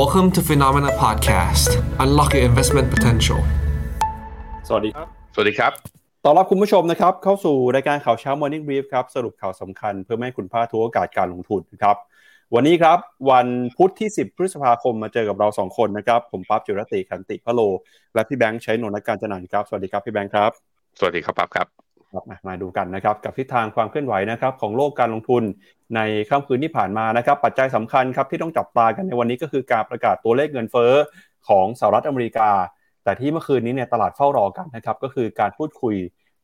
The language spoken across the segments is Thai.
Welcome to Phenomena Podcast Unlock your investment potential สวัสดีครับ สวัสดีครับ ต้อนรับคุณผู้ชมนะครับ เข้าสู่รายการข่าวเช้า Morning Brief ครับ สรุปข่าวสำคัญเพื่อไม่ให้คุณพลาดทุกโอกาสการลงทุนครับ วันนี้ครับ วันพุธที่ 10 พฤษภาคมมาเจอกับเรา 2 คนนะครับ ผมปั๊บจิรติขันติพะโล และพี่แบงค์ใช้นนท์การจันนันครับ สวัสดีครับพี่แบงค์ครับ สวัสดีครับปั๊บครับครับมามาดูกันนะครับกับทิศทางความเคลื่อนไหวนะครับของโลกการลงทุน ในค่ำคืนที่ผ่านมานะครับ ปัจจัยสำคัญครับที่ต้องจับตากันในวันนี้ก็คือการประกาศตัวเลขเงินเฟ้อของสหรัฐอเมริกา แต่ที่เมื่อคืนนี้เนี่ยตลาดเฝ้ารอกันนะครับก็คือการพูดคุย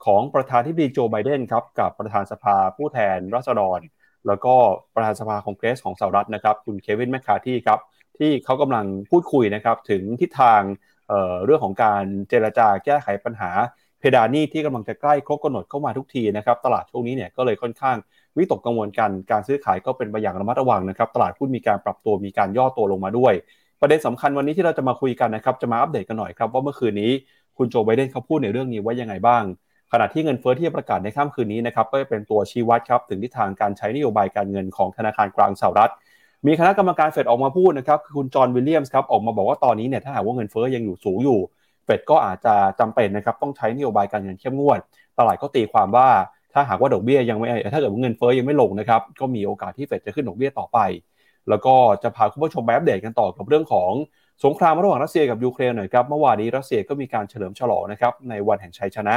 ของประธานที่ดีโจไบเดนครับกับประธานสภาผู้แทนราษฎร แล้วก็ประธานสภาคองเกรสของสหรัฐนะครับคุณเควินแมคคาที่ครับที่เขากำลังพูดคุยนะครับถึงทิศทางเเรื่องของการเจรจาแก้ไขปัญหาเพดานหนี้ที่กำลังจะใกล้ครบกำหนดเข้ามาทุกทีนะครับตลาดช่วงนี้เนี่ยก็เลยค่อนข้าง วิตกกังวลกันการซื้อขายก็เป็นไปอย่างระมัดระวังนะครับตลาดหุ้นมีการปรับตัวมีการย่อตัวลงมาด้วย ประเด็นสำคัญวันนี้ที่เราจะมาคุยกันนะครับจะมาอัปเดตกันหน่อยครับว่าเมื่อคืนนี้คุณโจไบเดนเขาพูดในเรื่องนี้ว่ายังไงบ้าง ขณะที่เงินเฟ้อที่ประกาศในค่ำคืนนี้นะครับก็เป็นตัวชี้วัดครับถึงทิศทางการใช้นโยบายการเงินของธนาคารกลางสหรัฐ มีคณะกรรมการเฟดออกมาพูดนะครับคือคุณจอห์นวิลเลียมส์ครับออกมาบอกว่าตอนนี้เนี่ยถ้าหากว่าเงินเฟ้อยังอยู่สูงอยู่เฟดก็อาจจะจำเป็นนะครับต้องใช้นโยบายการเงินเข้มงวด ตลาดก็ตีความว่า ถ้าหากว่าดอกเบี้ยยังไม่ถ้าเกิดเงินเฟ้อยังไม่ลงนะครับก็มีโอกาสที่เฟดจะขึ้นดอกเบี้ยต่อไป แล้วก็จะพาคุณผู้ชมไปอัปเดตกันต่อกับเรื่องของสงครามระหว่างรัสเซียกับยูเครนหน่อยครับเมื่อวานนี้รัสเซียก็มีการเฉลิมฉลองนะครับในวันแห่งชัยชนะ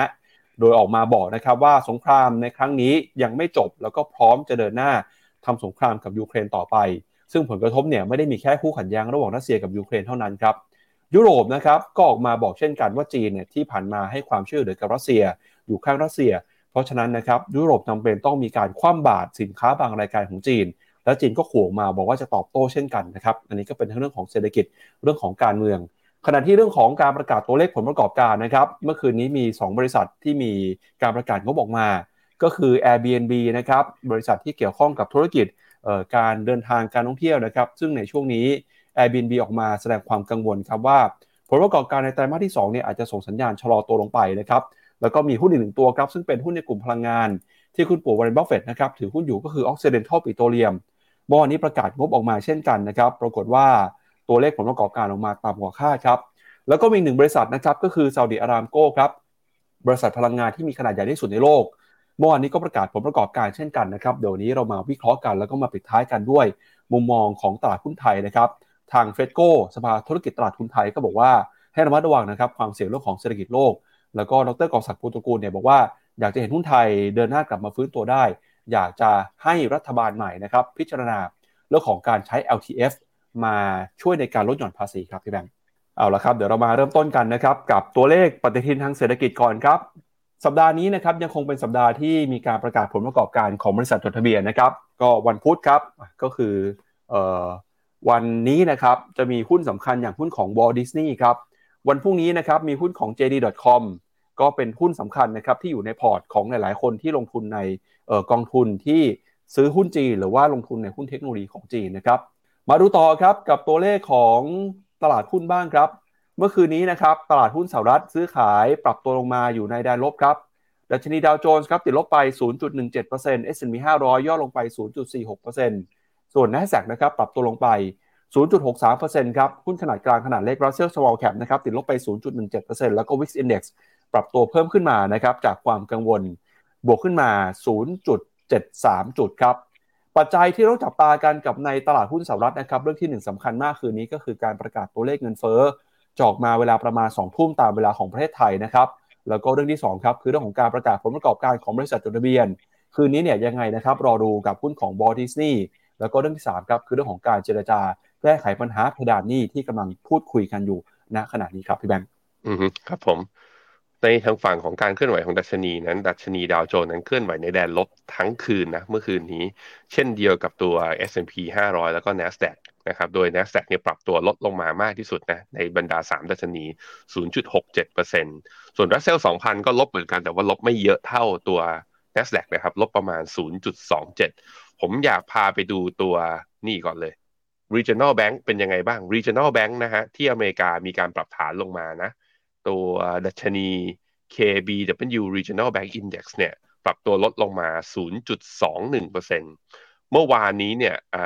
โดยออกมาบอกนะครับว่าสงครามในครั้งนี้ยังไม่จบ แล้วก็พร้อมจะเดินหน้าทำสงครามกับยูเครนต่อไป ซึ่งผลกระทบเนี่ยไม่ได้มีแค่คู่ขัดแย้งระหว่างรัสเซียกับยูเครนเท่านั้นครับยุโรปนะครับก็ออกมาบอกเช่นกันว่าจีนเนี่ยที่ผ่านมาให้ความช่วยเหลือกับรัสเซีย อยู่ข้างรัสเซีย เพราะฉะนั้นนะครับยุโรปจาเป็นต้องมีการคว่ำบาตรสินค้าบางรายการของจีน และจีนก็ขู่มาบอกว่าจะตอบโต้เช่นกันนะครับอันนี้ก็เป็นทั้งเรื่องของเศรษฐกิจเรื่องของการเมือง ขณะที่เรื่องของการประกาศตัวเลขผลประกอบการนะครับเมื่อคืนนี้มี 2 บริษัทที่มีการประกาศงบออกมา ก็คือ Airbnb นะครับบริษัทที่เกี่ยวข้องกับธุรกิจการเดินทางการท่องเที่ยวนะครับซึ่งในช่วงนี้ Airbnb ออกมาแสดงความกังวลครับว่า ผลประกอบการในไตรมาสที่2เนี่ยอาจจะส่งสัญญาณชะลอตัวลงไปนะครับ แล้วก็มีหุ้นอีกหนึ่งตัวครับซึ่งเป็นหุ้นในกลุ่มพลังงาน ที่คุณปู่วอร์เรนบัฟเฟตนะครับถือหุ้นอยู่ก็คือ Occidental Petroleum เมื่อวานนี้ประกาศงบออกมาเช่นกันนะครับปรากฏว่าตัวเลขผลประกอบการออกมาต่ำกว่าคาดครับแล้วก็มีหนึ่งบริษัทนะครับก็คือซาอุดิอารามโก้ครับบริษัทพลังงานที่มีขนาดใหญ่ที่สุดในโลกเมื่อวานนี้ก็ประกาศผลประกอบการเช่นกันนะครับเดี๋ยวนี้เรามาวิเคราะห์กันแล้วก็มาปิดท้ายกันด้วยมุมมองของตลาดหุ้นไทยนะครับทางเฟดโกสภาธุรกิจตลาดหุ้นไทยก็บอกว่าให้ระมัดระวังนะครับความเสี่ยงเรื่องของเศรษฐกิจโลก แล้วก็ดรกองศักดิ์ปูตกูลเนี่ยบอกว่าอยากจะเห็นหุ้นไทยเดินหน้ากลับมาฟื้นตัวได้ อยากจะให้รัฐบาลใหม่นะครับพิจารณาเรื่องของการใช้ LTF มาช่วยในการลดหย่อนภาษีครับพี่แบงค์เอาละครับเดี๋ยวเรามาเริ่มต้นกันนะครับกับตัวเลขปฏิทินทางเศรษฐกิจก่อนครับ สัปดาห์นี้นะครับยังคงเป็นสัปดาห์ที่มีการประกาศผลประกอบการของบริษัทจดทะเบียนนะครับ ก็วันพุธครับก็คืออวันนี้นะครับจะมีหุ้นสำคัญอย่างหุ้นของ Walt Disney ครับวันพรุ่งนี้นะครับมีหุ้นของ JD.com ก็เป็นหุ้นสำคัญนะครับที่อยู่ในพอร์ตของหลายๆ คนที่ลงทุนในกองทุนที่ซื้อหุ้นจีนหรือว่าลงทุนในหุ้นเทคโนโลยีของจีนนะครับ มาดูต่อครับกับตัวเลขของตลาดหุ้นบ้างครับ เมื่อคืนนี้นะครับตลาดหุ้นสหรัฐซื้อขายปรับตัวลงมาอยู่ในแดนลบครับดัชนีดาวโจนส์ครับติดลบไป 0.17% S&P 500 ย่อลงไป 0.46%ส่วน NASDAQ นะครับปรับตัวลงไป 0.63%ครับหุ้นขนาดกลางขนาดเล็ก Russell Small Cap นะครับติดลบไป 0.17%แล้วก็ Wix Index ปรับตัวเพิ่มขึ้นมานะครับจากความกังวลบวกขึ้นมา 0.73 จุดครับ ปัจจัยที่ต้องจับตากันกับในตลาดหุ้นสหรัฐนะครับ เรื่องที่ 1สำคัญมากคืนนี้ก็คือการประกาศตัวเลขเงินเฟ้อจอกมาเวลาประมาณ 2 ทุ่มตามเวลาของประเทศไทยนะครับ แล้วก็เรื่องที่ 2 ครับคือเรื่องของการประกาศผลประกอบการของบริษัทจดทะเบียน คืนนี้เนี่ยยังไงนะครับรอดูกับหุ้นของบอดิสนีย์แล้วก็เรื่องที่3ครับคือเรื่องของการเจรจาแก้ไขปัญหาเพดานหนี้ที่กำลังพูดคุยกันอยู่ณขณะนี้ครับพี่แบงค์อืมครับผม ในทางฝั่งของการเคลื่อนไหวของดัชนีนั้น ดัชนีดาวโจนส์นั้นเคลื่อนไหวในแดนลบทั้งคืนนะเมื่อคืนนี้ เช่นเดียวกับตัว S&P 500 แล้วก็ NASDAQ นะครับ โดย NASDAQ เนี่ยปรับตัวลดลงมามากที่สุดนะในบรรดา 3 ดัชนี 0.67%ส่วน Russell 2,000 ก็ลบเหมือนกันแต่ว่าลบไม่เยอะเท่าตัว NASDAQ นะครับลบประมาณ 0.27 ผมอยากพาไปดูตัวนี่ก่อนเลย regional bank เป็นยังไงบ้าง regional bank นะฮะที่อเมริกามีการปรับฐานลงมานะ ตัวดัชนี KBW Regional Bank Index เนี่ยปรับตัวลดลงมา 0.21%เมื่อวานนี้เนี่ยอ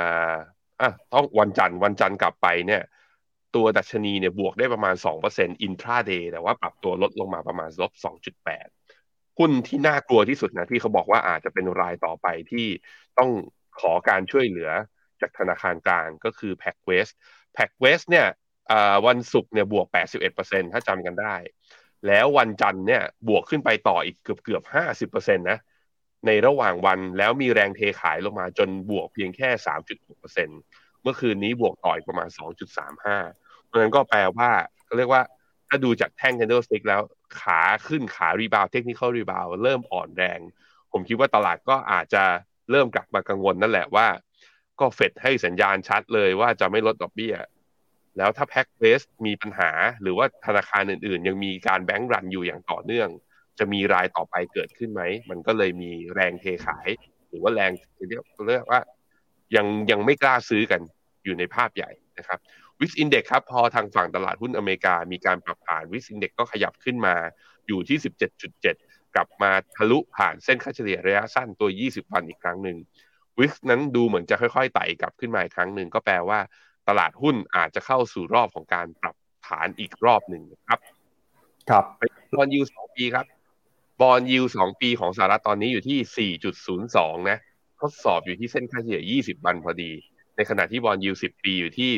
ะต้องวันจันทร์วันจันทร์กลับไปเนี่ยตัวดัชนีเนี่ยบวกได้ประมาณ 2%อินทราเดย์แต่ว่าปรับตัวลดลงมาประมาณลบ 2.8 หุ้นที่น่ากลัวที่สุดนะที่เขาบอกว่าอาจจะเป็นรายต่อไปที่ต้องขอการช่วยเหลือจากธนาคารกลางก็คือแพ็กเวสแพ็กเวสเนี่ย วันศุกร์เนี่ยบวก 81%ถ้าจำกันได้ แล้ววันจันทร์เนี่ยบวกขึ้นไปต่ออีกเกือบเกือบ 50%นะในระหว่างวันแล้วมีแรงเทขายลงมาจนบวกเพียงแค่ 3.6%เมื่อคืนนี้บวกต่ออีกประมาณ 2.35 เพราะนั้นก็แปลว่าเรียกว่าถ้าดูจากแท่ง candlestick แล้วขาขึ้นขา rebound technical rebound เริ่มอ่อนแรง ผมคิดว่าตลาดก็อาจจะเริ่มกลับมากังวลนั่นแหละว่า ก็เฟดให้สัญญาณชัดเลยว่าจะไม่ลดดอกเบี้ย แล้วถ้า PacWestมีปัญหา หรือว่าธนาคารอื่นๆ ยังมีการ bank run อยู่อย่างต่อเนื่อง จะมีรายต่อไปเกิดขึ้นไหม มันก็เลยมีแรงเทขาย หรือว่าแรงเรียกเรียกว่า ยังยังไม่กล้าซื้อกันอยู่ในภาพใหญ่นะครับ VIX Index ครับพอทางฝั่งตลาดหุ้นอเมริกา มีการปรับฐาน VIX Index ก็ขยับขึ้นมาอยู่ที่ 17.7 กลับมาทะลุผ่านเส้นค่าเฉลี่ยระยะสั้นตัว 20 วันอีกครั้งหนึ่ง VIX นั้นดูเหมือนจะค่อยๆไต่กลับขึ้นมาอีกครั้งหนึ่งก็แปลว่า ตลาดหุ้นอาจจะเข้าสู่รอบของการปรับฐานอีกรอบหนึ่งครับ ครับบอลยูสองปีครับบอลยูสองปีของสหรัฐตอนนี้อยู่ที่ 4.02 นะทดสอบอยู่ที่เส้นค่าเฉลี่ย 20 วันพอดี ในขณะที่บอลยู10 ปีอยู่ที่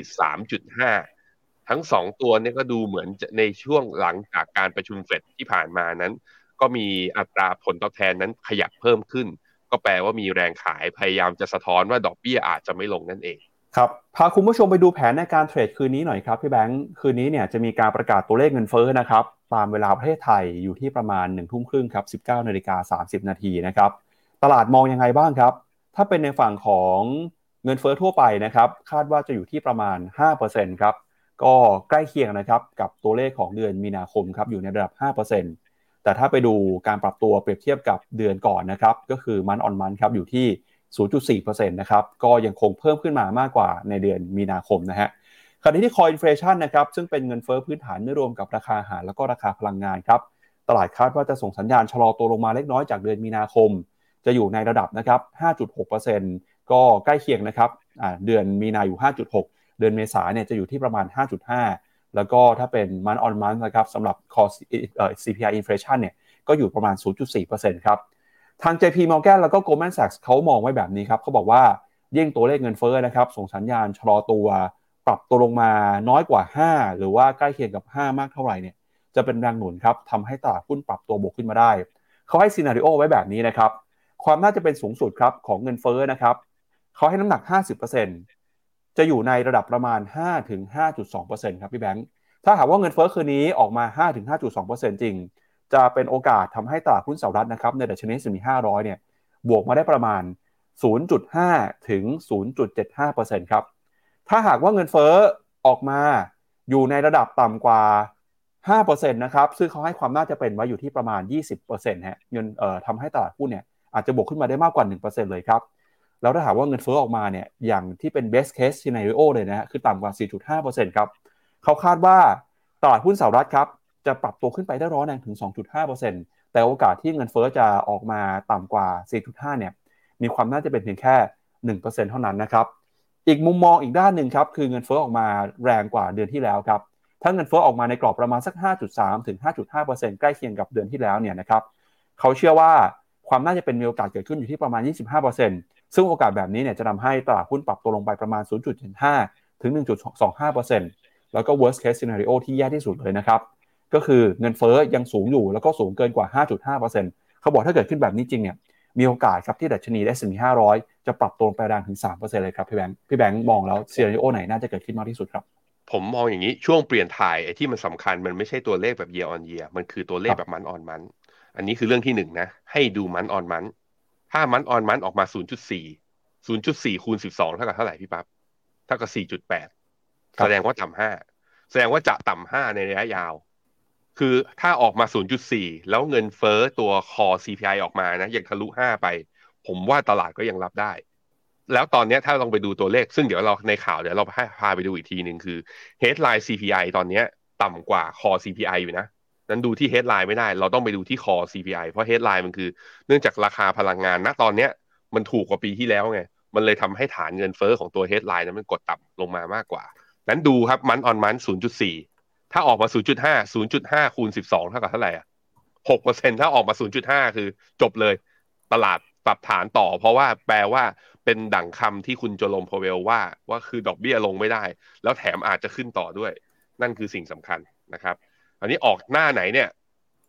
3.5 ทั้งสองตัวนี้ก็ดูเหมือนในช่วงหลังจากการประชุมเฟดที่ผ่านมานั้น ก็มีอัตราผลตอบแทนนั้นขยับเพิ่มขึ้น ก็แปลว่ามีแรงขายพยายามจะสะท้อนว่าดอกเบี้ยอาจจะไม่ลงนั่นเอง ครับพาคุณผู้ชมไปดูแผนในการเทรดคืนนี้หน่อยครับพี่แบงค์คืนนี้เนี่ยจะมีการประกาศตัวเลขเงินเฟ้อนะครับตามเวลาประเทศไทยอยู่ที่ประมาณ1นึ่ทุ่มครึ่งครับ19นาฬิกา30นาทีนะครับตลาดมองยังไงบ้างครับ ถ้าเป็นในฝั่งของเงินเฟ้อทั่วไปนะครับคาดว่าจะอยู่ที่ประมาณ 5%ครับก็ใกล้เคียงนะครับกับตัวเลขของเดือนมีนาคมครับอยู่ในระดับ 5%แต่ถ้าไปดูการปรับตัวเปรียบเทียบกับเดือนก่อนนะครับก็คือมันออนมันครับอยู่ที่ 0.4%นะครับ ก็ยังคงเพิ่มขึ้นมามากกว่าในเดือนมีนาคมนะฮะขณะที่คอยอินฟลชันนะครับ ซึ่งเป็นเงินเฟอ้อพื้นฐานไม่รวมกับราคาอาหารแล้วก็ราคาพลังงานครับ ตลาดคาดว่าจะส่งสัญญาณชะลอตัวลงมาเล็กน้อยจากเดือนมีนาคม จะอยู่ในระดับนะครับ 5.6%ก็ใกล้เคียงนะครับ เดือนมีนาอยู่ 5.6 เดือนเมษาเนี่ยจะอยู่ที่ประมาณ 5.5 แล้วก็ถ้าเป็นมันออนมันนะครับสำหรับ core CPI inflation เนี่ยก็อยู่ประมาณ 0.4%ครับ ทาง JP Morgan แล้วก็ Goldman Sachs เขามองไว้แบบนี้ครับเขาบอกว่ายิ่งตัวเลขเงินเฟ้อนะครับ ส่งสัญญาณชะลอตัว ปรับตัวลงมาน้อยกว่า 5 หรือว่าใกล้เคียงกับ 5 มากเท่าไหร่เนี่ยจะเป็นแรงหนุนครับทำให้ตลาดหุ้นปรับตัวบวกขึ้นมาได้เขาให้ซีนารีโอไว้แบบนี้นะครับ ความน่าจะเป็นสูงสุดครับของเงินเฟ้อนะครับเขาให้น้ำหนัก 50%จะอยู่ในระดับประมาณ 5-5.2%ครับพี่แบงค์ถ้าหากว่าเงินเฟ้อคืนนี้ออกมา 5-5.2%จริง จะเป็นโอกาสทำให้ตลาดหุ้นสหรัฐนะครับในดัชนีสิมี500เนี่ยบวกมาได้ประมาณ 0.5 ถึง 0.75%ครับ ถ้าหากว่าเงินเฟ้อออกมาอยู่ในระดับต่ำกว่า 5%นะครับ ซึ่งเขาให้ความน่าจะเป็นไว้อยู่ที่ประมาณ 20%ฮะเงินเอ่อทำให้ตลาดหุ้นเนี่ยอาจจะบวกขึ้นมาได้มากกว่า 1%เลยครับ แล้วถ้าหากว่าเงินเฟ้อออกมาเนี่ย อย่างที่เป็น best case scenario เลยนะคือต่ำกว่า 4.5%ครับ เขาคาดว่าตลาดหุ้นสหรัฐครับ จะปรับตัวขึ้นไปได้ร้อนแรงถึง 2.5%แต่โอกาสที่เงินเฟอ้อจะออกมาต่ำกว่า 4.5 เนี่ย มีความน่าจะเป็นเพียงแค่ 1%เท่านั้นนะครับ อีกมุมมองอีกด้านหนึ่งครับ คือเงินเฟอ้อออกมาแรงกว่าเดือนที่แล้วครับ ถ้าเงินเฟอ้อออกมาในกรอบประมาณสัก 5.3 ถึง 5.5%ใกล้เคียงกับเดือนที่แล้วเนี่ยนะครับ เขาเชื่อว่าความน่าจะเป็นมีโอกาสเกิดขึ้นอยู่ที่ประมาณ 25%ซึ่งโอกาสแบบนี้เนี่ยจะทาให้ตลาดหุ้นปรับตัวลงไปประมาณ 0.5 ถึง 1.25%แล้วก็ worst case scenario ที่แย่ที่สุดเลยนะครับ ก็คือเงินเฟ้อยังสูงอยู่แล้วก็สูงเกินกว่า 5.5%เขาบอกถ้าเกิดขึ้นแบบนี้จริงเนี่ยมีโอกาสครับที่ดัชนี S&P 500 จะปรับตัวไปแรงถึง 3%เลยครับพี่แบงค์พี่แบงค์มองแล้วซีนารีโอไหนน่าจะเกิดขึ้นมากที่สุดครับ ผมมองอย่างนี้ช่วงเปลี่ยนถ่ายไอ้ที่มันสำคัญมันไม่ใช่ตัวเลขแบบ year on year มันคือตัวเลขแบบมันออนมันอันนี้คือเรื่องที่หนึ่งนะ ให้ดูมันออนมันถ้ามันออนมันออกมา 0.4 0.4คูณ12เท่ากับเท่าไหร่พี่ปั๊บเท่ากับ4.8แสดงว่าต่ำห้าแสดงว่าจะต่ำห้าในระยะยาว คือถ้าออกมา 0.4 แล้วเงินเฟ้อตัวคอ CPI ออกมานะยังทะลุ 5 ไป ผมว่าตลาดก็ยังรับได้ แล้วตอนนี้ถ้าลองไปดูตัวเลข ซึ่งเดี๋ยวเราในข่าวเดี๋ยวเราพาไปดูอีกทีหนึ่งคือ headline CPI ตอนนี้ต่ำกว่าคอ CPI อยู่นะนั้นดูที่ headline ไม่ได้ เราต้องไปดูที่คอ CPI เพราะ headline มันคือ เนื่องจากราคาพลังงานณตอนนี้มันถูกกว่าปีที่แล้วไงมันเลยทำให้ฐานเงินเฟอ้อของตัวเฮดไลน์นั้นมันกดต่ำลงมามากกว่า นั้นดูครับมันออนมัน0.4 ถ้าออกมา 0.5 0.5 คูณ 12 เท่ากับเท่าไหร่อะ6%ถ้าออกมา 0.5 คือจบเลย ตลาดปรับฐานต่อ เพราะว่าแปลว่าเป็นดั่งคำที่คุณโจลมพเวลว่า ว่าคือดอกเบี้ยลงไม่ได้ แล้วแถมอาจจะขึ้นต่อด้วย นั่นคือสิ่งสำคัญนะครับ อันนี้ออกหน้าไหนเนี่ย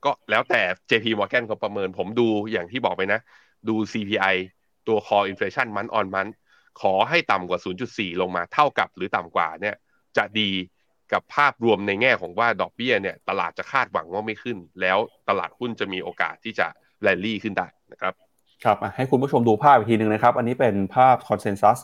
ก็แล้วแต่ JP Morgan เขาประเมิน ผมดูอย่างที่บอกไปนะ ดู CPI ตัว core inflation มันออนมันขอให้ต่ำกว่า 0.4 ลงมาเท่ากับหรือต่ำกว่าเนี่ย จะดี กับภาพรวมในแง่ของว่าดอกเบี้ยเนี่ยตลาดจะคาดหวังว่าไม่ขึ้น แล้วตลาดหุ้นจะมีโอกาสที่จะแรลลี่ขึ้นได้นะครับครับให้คุณผู้ชมดูภาพอีกทีหนึ่งนะครับ อันนี้เป็นภาพคอนเซนแซส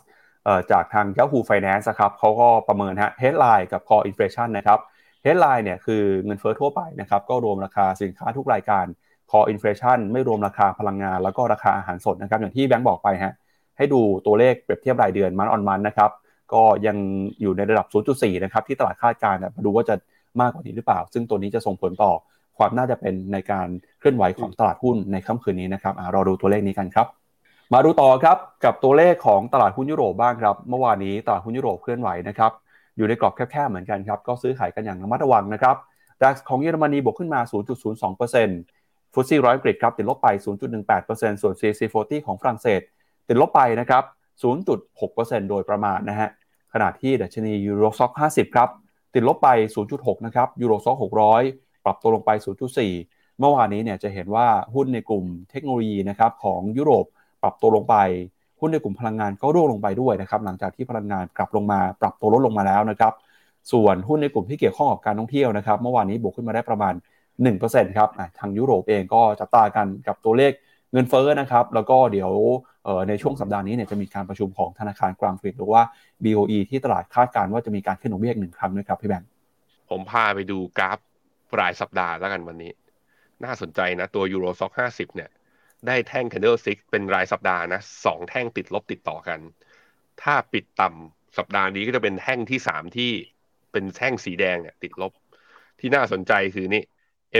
จากทาง Yahoo Finance ครับเขาก็ประเมินฮะ headline กับ core inflation นะครับ headline เนี่ยคือเงินเฟ้อทั่วไปนะครับ ก็รวมราคาสินค้าทุกรายการ core inflation ไม่รวมราคาพลังงาน แล้วก็ราคาอาหารสดนะครับ อย่างที่แบงค์บอกไปฮะให้ดูตัวเลขเปรียบเทียบรายเดือนมันออนมันนะครับ ก็ยังอยู่ในระดับ 0.4 นะครับที่ตลาดคาดการณ์มาดูว่าจะมากกว่านี้หรือเปล่า ซึ่งตัวนี้จะส่งผลต่อความน่าจะเป็นในการเคลื่อนไหวของตลาดหุ้นในค่ำคืนนี้นะครับรอดูตัวเลขนี้กันครับ มาดูต่อครับกับตัวเลขของตลาดหุ้นยุโรปบ้างครับ เมื่อวานนี้ตลาดหุ้นยุโรปเคลื่อนไหวนะครับอยู่ในกรอบแคบๆเหมือนกันครับก็ซื้อขายกันอย่างระมัดระวังนะครับดัคของเยอรมนีบวกขึ้นมา 0.02%ฟุตซี่ร้อยกริดครับติดลบไป 0.18%ส่วน CAC 40 ของฝรั่งเศสติดลบไปนะครับ0.6%โดยประมาณนะฮะ ขณะที่ดัชนียูโรซ็อก50 ครับ ติดลบไป 0.6 นะครับยูโรซ็อก600 ปรับตัวลงไป 0.4 เมื่อวานนี้เนี่ยจะเห็นว่าหุ้นในกลุ่มเทคโนโลยีนะครับของยุโรปปรับตัวลงไป หุ้นในกลุ่มพลังงานก็ร่วงลงไปด้วยนะครับหลังจากที่พลังงานกลับลงมา ปรับตัวลดลงมาแล้วนะครับส่วนหุ้นในกลุ่มที่เกี่ยวข้องกับการท่องเที่ยวนะครับเมื่อวานนี้บวกขึ้นมาได้ประมาณ 1%ครับทางยุโรปเองก็จับตากันกับตัวเลขเงินเฟ้อนะครับแล้วก็เดี๋ยว ในช่วงสัปดาห์นี้เนี่ยจะมีการประชุมของธนาคารกลางอังกฤษหรือว่า BOE ที่ตลาดคาดการณ์ว่าจะมีการขึ้นดอกเบี้ยหนึ่งครั้งนะครับพี่แบงค์ผมพาไปดูกราฟรายสัปดาห์แล้วกันวันนี้ น่าสนใจนะ ตัวยูโรซ็อกห้าสิบเนี่ย ได้แท่ง candle stick เป็นรายสัปดาห์นะสองแท่งติดลบติดต่อกัน ถ้าปิดต่ำสัปดาห์นี้ก็จะเป็นแท่งที่สามที่เป็นแท่งสีแดงเนี่ยติดลบ ที่น่าสนใจคือนี่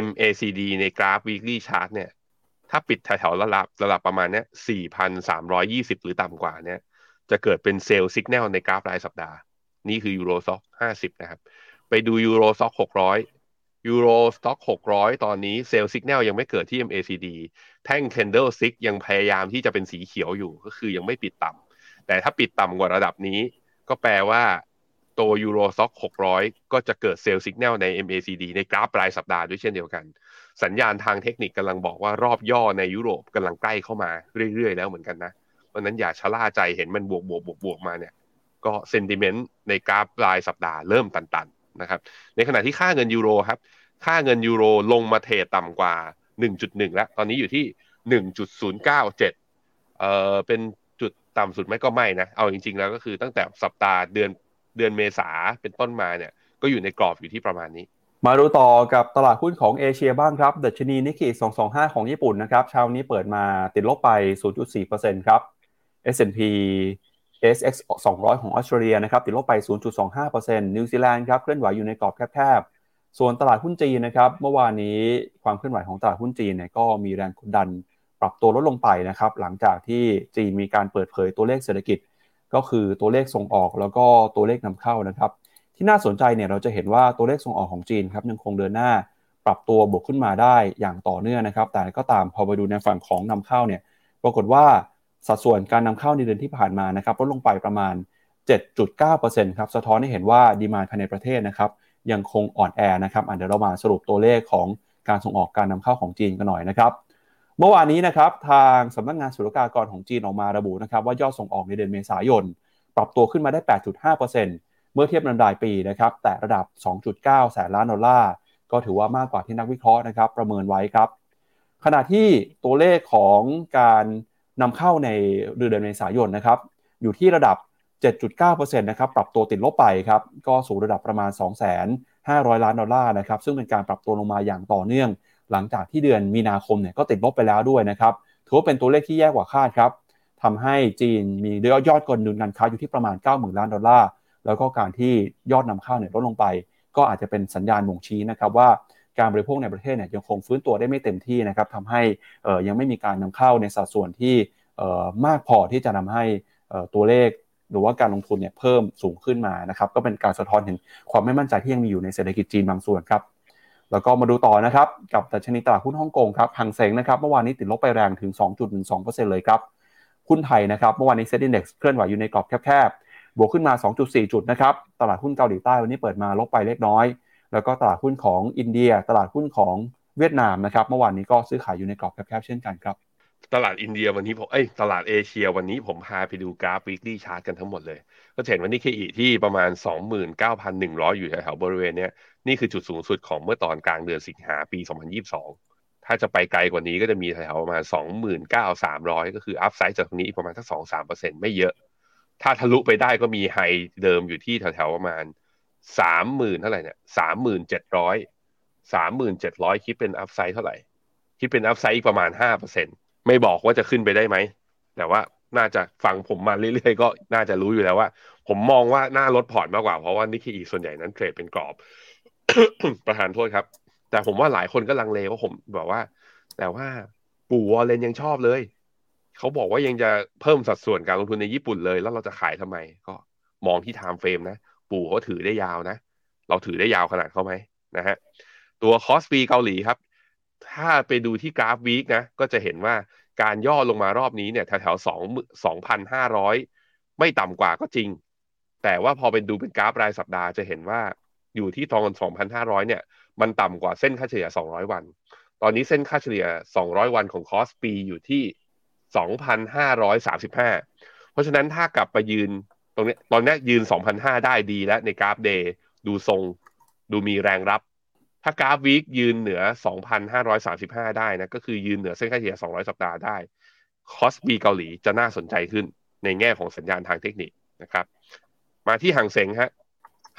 MACD ในกราฟ weekly chart เนี่ย ถ้าปิดแถวๆระดับระดับประมาณเนี้ย4,320 หรือต่ำกว่าเนี้ยจะเกิดเป็นเซลล์สัญญาณในกราฟรายสัปดาห์ นี่คือ Euro Stoxx 50 นะครับ ไปดู Euro Stoxx 600 Euro Stoxx 600 ตอนนี้ sell signal ยังไม่เกิดที่ MACD แท่ง Candle Stick ยังพยายามที่จะเป็นสีเขียวอยู่ก็คือยังไม่ปิดต่ำแต่ถ้าปิดต่ำกว่าระดับนี้ ก็แปลว่า ตัว Euro Stoxx 600 ก็จะเกิด sell signal ใน MACD ในกราฟรายสัปดาห์ด้วยเช่นเดียวกัน สัญญาณทางเทคนิคกำลังบอกว่ารอบย่อในยุโรปกำลังใกล้เข้ามาเรื่อยๆ แล้วเหมือนกันนะเพราะนั้นอย่าชะล่าใจเห็นมันบวกบวกบวกบวกมาเนี่ย ก็เซนติเมนต์ในกราฟรายสัปดาห์เริ่มตันๆนะครับ ในขณะที่ค่าเงินยูโรครับ ค่าเงินยูโรลงมาเทต่ำกว่า 1.1 แล้ว ตอนนี้อยู่ที่ 1.097 เอ่อเป็นจุดต่ำสุดไหมก็ไม่นะ เอาจริงๆแล้วก็คือตั้งแต่สัปดาห์เดือน เดือนเมษาเป็นต้นมาเนี่ยก็อยู่ในกรอบอยู่ที่ประมาณนี้ มาดูต่อกับตลาดหุ้นของเอเชียบ้างครับดัชนีนิกเกิ225 ของญี่ปุ่นนะครับเช้านี้เปิดมาติดลบไป 0.4%ครับ S&P SX 200 ของออสเตรเลียนะครับติดลบไป 0.25%นิวซีแลนด์ครับเคลื่อนไหวอยู่ในกรอบแคบๆ ส่วนตลาดหุ้นจีนนะครับเมื่อวานนี้ความเคลื่อนไหวของตลาดหุ้นจีนเนี่ยก็มีแรงกดดันปรับตัวลดลงไปนะครับหลังจากที่จีนมีการเปิดเผยตัวเลขเศรษฐกิจ ก็คือตัวเลขส่งออกแล้วก็ตัวเลขนำเข้านะครับ ที่น่าสนใจเนี่ยเราจะเห็นว่าตัวเลขส่งออกของจีนครับยังคงเดินหน้าปรับตัวบวกขึ้นมาได้อย่างต่อเนื่องนะครับ แต่ก็ตามพอไปดูในฝั่งของนำเข้าเนี่ยปรากฏว่าสัดส่วนการนำเข้าในเดือนที่ผ่านมานะครับลดลงไปประมาณ 7.9%ครับสะท้อนให้เห็นว่าดีมาภายในประเทศนะครับยังคงอ่อนแอนะครับเดี๋ยวเรามาสรุปตัวเลขของการส่งออกการนำเข้าของจีนกันหน่อยนะครับ เมื่อวานนี้นะครับทางสำนักงงานศุลกากรของจีนออกมาระบุนะครับว่ายอดส่งออกในเดือนเมษายน ปรับตัวขึ้นมาได้ 8.5%เมื่อเทียบนันรายปีนะครับแต่ระดับ 2.9 แสนล้านดอลลาร์ก็ถือว่ามากกว่าที่นักวิเคราะห์นะครับประเมินไว้ครับ ขณะที่ตัวเลขของการนำเข้าในเดือนเมษายนนะครับอยู่ที่ระดับ 7.9%นะครับปรับตัวติดลบไปครับก็สู่ระดับประมาณ 2,500 ล้านดอลลาร์นะครับซึ่งเป็นการปรับตัวลงมาอย่างต่อเนื่อง หลังจากที่เดือนมีนาคมเนี่ยก็ติดลบไปแล้วด้วยนะครับถือว่าเป็นตัวเลขที่แย่กว่าคาดครับทำให้จีนมียอดกนดุลการค้าอยู่ที่ประมาณ 90,000 ล้านดอลลาร์แล้วก็การที่ยอดนำเข้าเนี่ยลดลงไป ก็อาจจะเป็นสัญญาณบ่งชี้นะครับว่าการบริโภคในประเทศเนี่ยยังคงฟื้นตัวได้ไม่เต็มที่นะครับทำให้ยังไม่มีการนำเข้าในสัดส่วนที่มากพอที่จะทาให้ตัวเลขหรือว่าการลงทุนเนี่ยเพิ่มสูงขึ้นมานะครับก็เป็นการสะท้อนถึงความไม่มั่นใจที่ยังมีอยู่ในเศรษฐกิจจีนบางส่วนครับ แล้วก็มาดูต่อนะครับกับดัชนีตลาดหุ้นฮ่องกงครับหังเสงนะครับเมื่อวานนี้ติดลบไปแรงถึง 2.12%เลยครับหุ้นไทยนะครับเมื่อวานนี้เซ็นดี Index เคลื่อนไหวอยู่ในกรอบแคบๆบวกขึ้นมา 2.4 จุดนะครับตลาดหุ้นเกาหลีใต้วันนี้เปิดมาลบไปเล็กน้อย แล้วก็ตลาดหุ้นของอินเดีย ตลาดหุ้นของเวียดนามนะครับเมื่อวานนี้ก็ซื้อขายอยู่ในกรอบแคบๆเช่นกันครับตลาดอินเดียวันนี้ผมเอ้ยตลาดเอเชียวันนี้ผมพาไปดูกราฟ weekly chart กันทั้งหมดเลย ก็เห็นวันนี้เคอีที่ประมาณ 29,100 อยู่แถวๆบริเวณนี้นี่คือจุดสูงสุดของเมื่อตอนกลางเดือนสิงหาปี 2022 ถ้าจะไปไกลกว่านี้ก็จะมีแถวประมาณ 29,300 ก็คือ upside จากตรงนี้ประมาณสัก 2-3%ไม่เยอะ ถ้าทะลุไปได้ก็มี high เดิมอยู่ที่แถวๆประมาณ 30,000 เท่าไหร่เนี่ย3,700 3,700 คิดเป็น upside เท่าไหร่ คิดเป็น upside อีกประมาณ 5%ไม่บอกว่าจะขึ้นไปได้ไหม แต่ว่า น่าจะฟังผมมาเรื่อยๆ ก็น่าจะรู้อยู่แล้วว่า ผมมองว่าน่าลดพอร์ตมากกว่า เพราะว่านิกเกอิส่วนใหญ่นั้น trade เป็นกรอบ ประทานโทษครับ แต่ผมว่าหลายคนก็ลังเลว่าผมบอกว่า แต่ว่าปู่วอร์เรนยังชอบเลย เขาบอกว่ายังจะเพิ่มสัดส่วนการลงทุนในญี่ปุ่นเลย แล้วเราจะขายทำไม ก็มองที่ timeframe นะ ปู่เขาถือได้ยาวนะ เราถือได้ยาวขนาดเขาไหมนะฮะตัวคอสปีเกาหลีครับ ถ้าไปดูที่กราฟ week นะ ก็จะเห็นว่าการย่อลงมารอบนี้เนี่ยแถวๆสองสองพันห้าร้อยไม่ต่ำกว่าก็จริง แต่ว่าพอเป็นดูเป็นกราฟรายสัปดาห์จะเห็นว่าอยู่ที่ตอนสองพันห้าร้อยเนี่ย มันต่ำกว่าเส้นค่าเฉลี่ยสองร้อยวัน ตอนนี้เส้นค่าเฉลี่ยสองร้อยวันของคอสปีอยู่ที่สองพันห้าร้อยสามสิบห้าเพราะฉะนั้นถ้ากลับไปยืนตรงนี้ตอนนี้ยืนสองพันห้าได้ดีแล้วในกราฟ day ดูทรงดูมีแรงรับ ถ้ากราฟ week ยืนเหนือ 2,535 ได้นะก็คือยืนเหนือเส้นค่าเฉลี่ย 200 สัปดาห์ได้คอสบีเกาหลีจะน่าสนใจขึ้นในแง่ของสัญญาณทางเทคนิคนะครับ มาที่ห่างเสงฮะ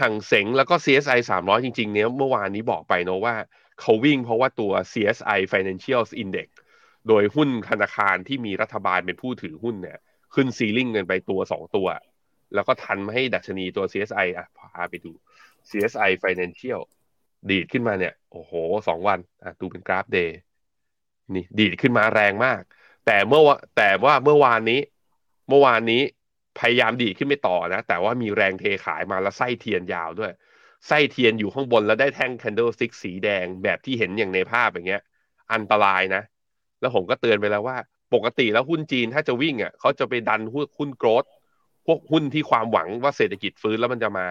ห่างเสงแล้วก็ CSI 300 จริง ๆ เนี้ยเมื่อวานนี้บอกไปเนะว่าเขาวิ่งเพราะว่าตัว CSI Financial Index โดยหุ้นธนาคารที่มีรัฐบาลเป็นผู้ถือหุ้นเนี่ย ขึ้นซีลิ่งเงินไปตัว 2 ตัว แล้วก็ทันมาให้ดัชนีตัว CSI อะพาไปดู CSI Financial ดีดขึ้นมาเนี่ย โอ้โหสองวันอะดูเป็นกราฟ day นี่ ดีดขึ้นมาแรงมาก แต่เมื่อแต่ว่าเมื่อวานนี้ เมื่อวานนี้พยายามดีดขึ้นไปต่อนะ แต่ว่ามีแรงเทขายมาแล้วไส้เทียนยาวด้วย ไส้เทียนอยู่ข้างบนแล้วได้แท่ง candlestick สีแดงแบบที่เห็นอย่างในภาพอย่างเงี้ย อันตรายนะ แล้วผมก็เตือนไปแล้วว่า ปกติแล้วหุ้นจีนถ้าจะวิ่งอะเขาจะไปดันหุ้นหุ้น growth พวกหุ้นที่ความหวังว่าเศรษฐกิจฟื้นแล้วมันจะมา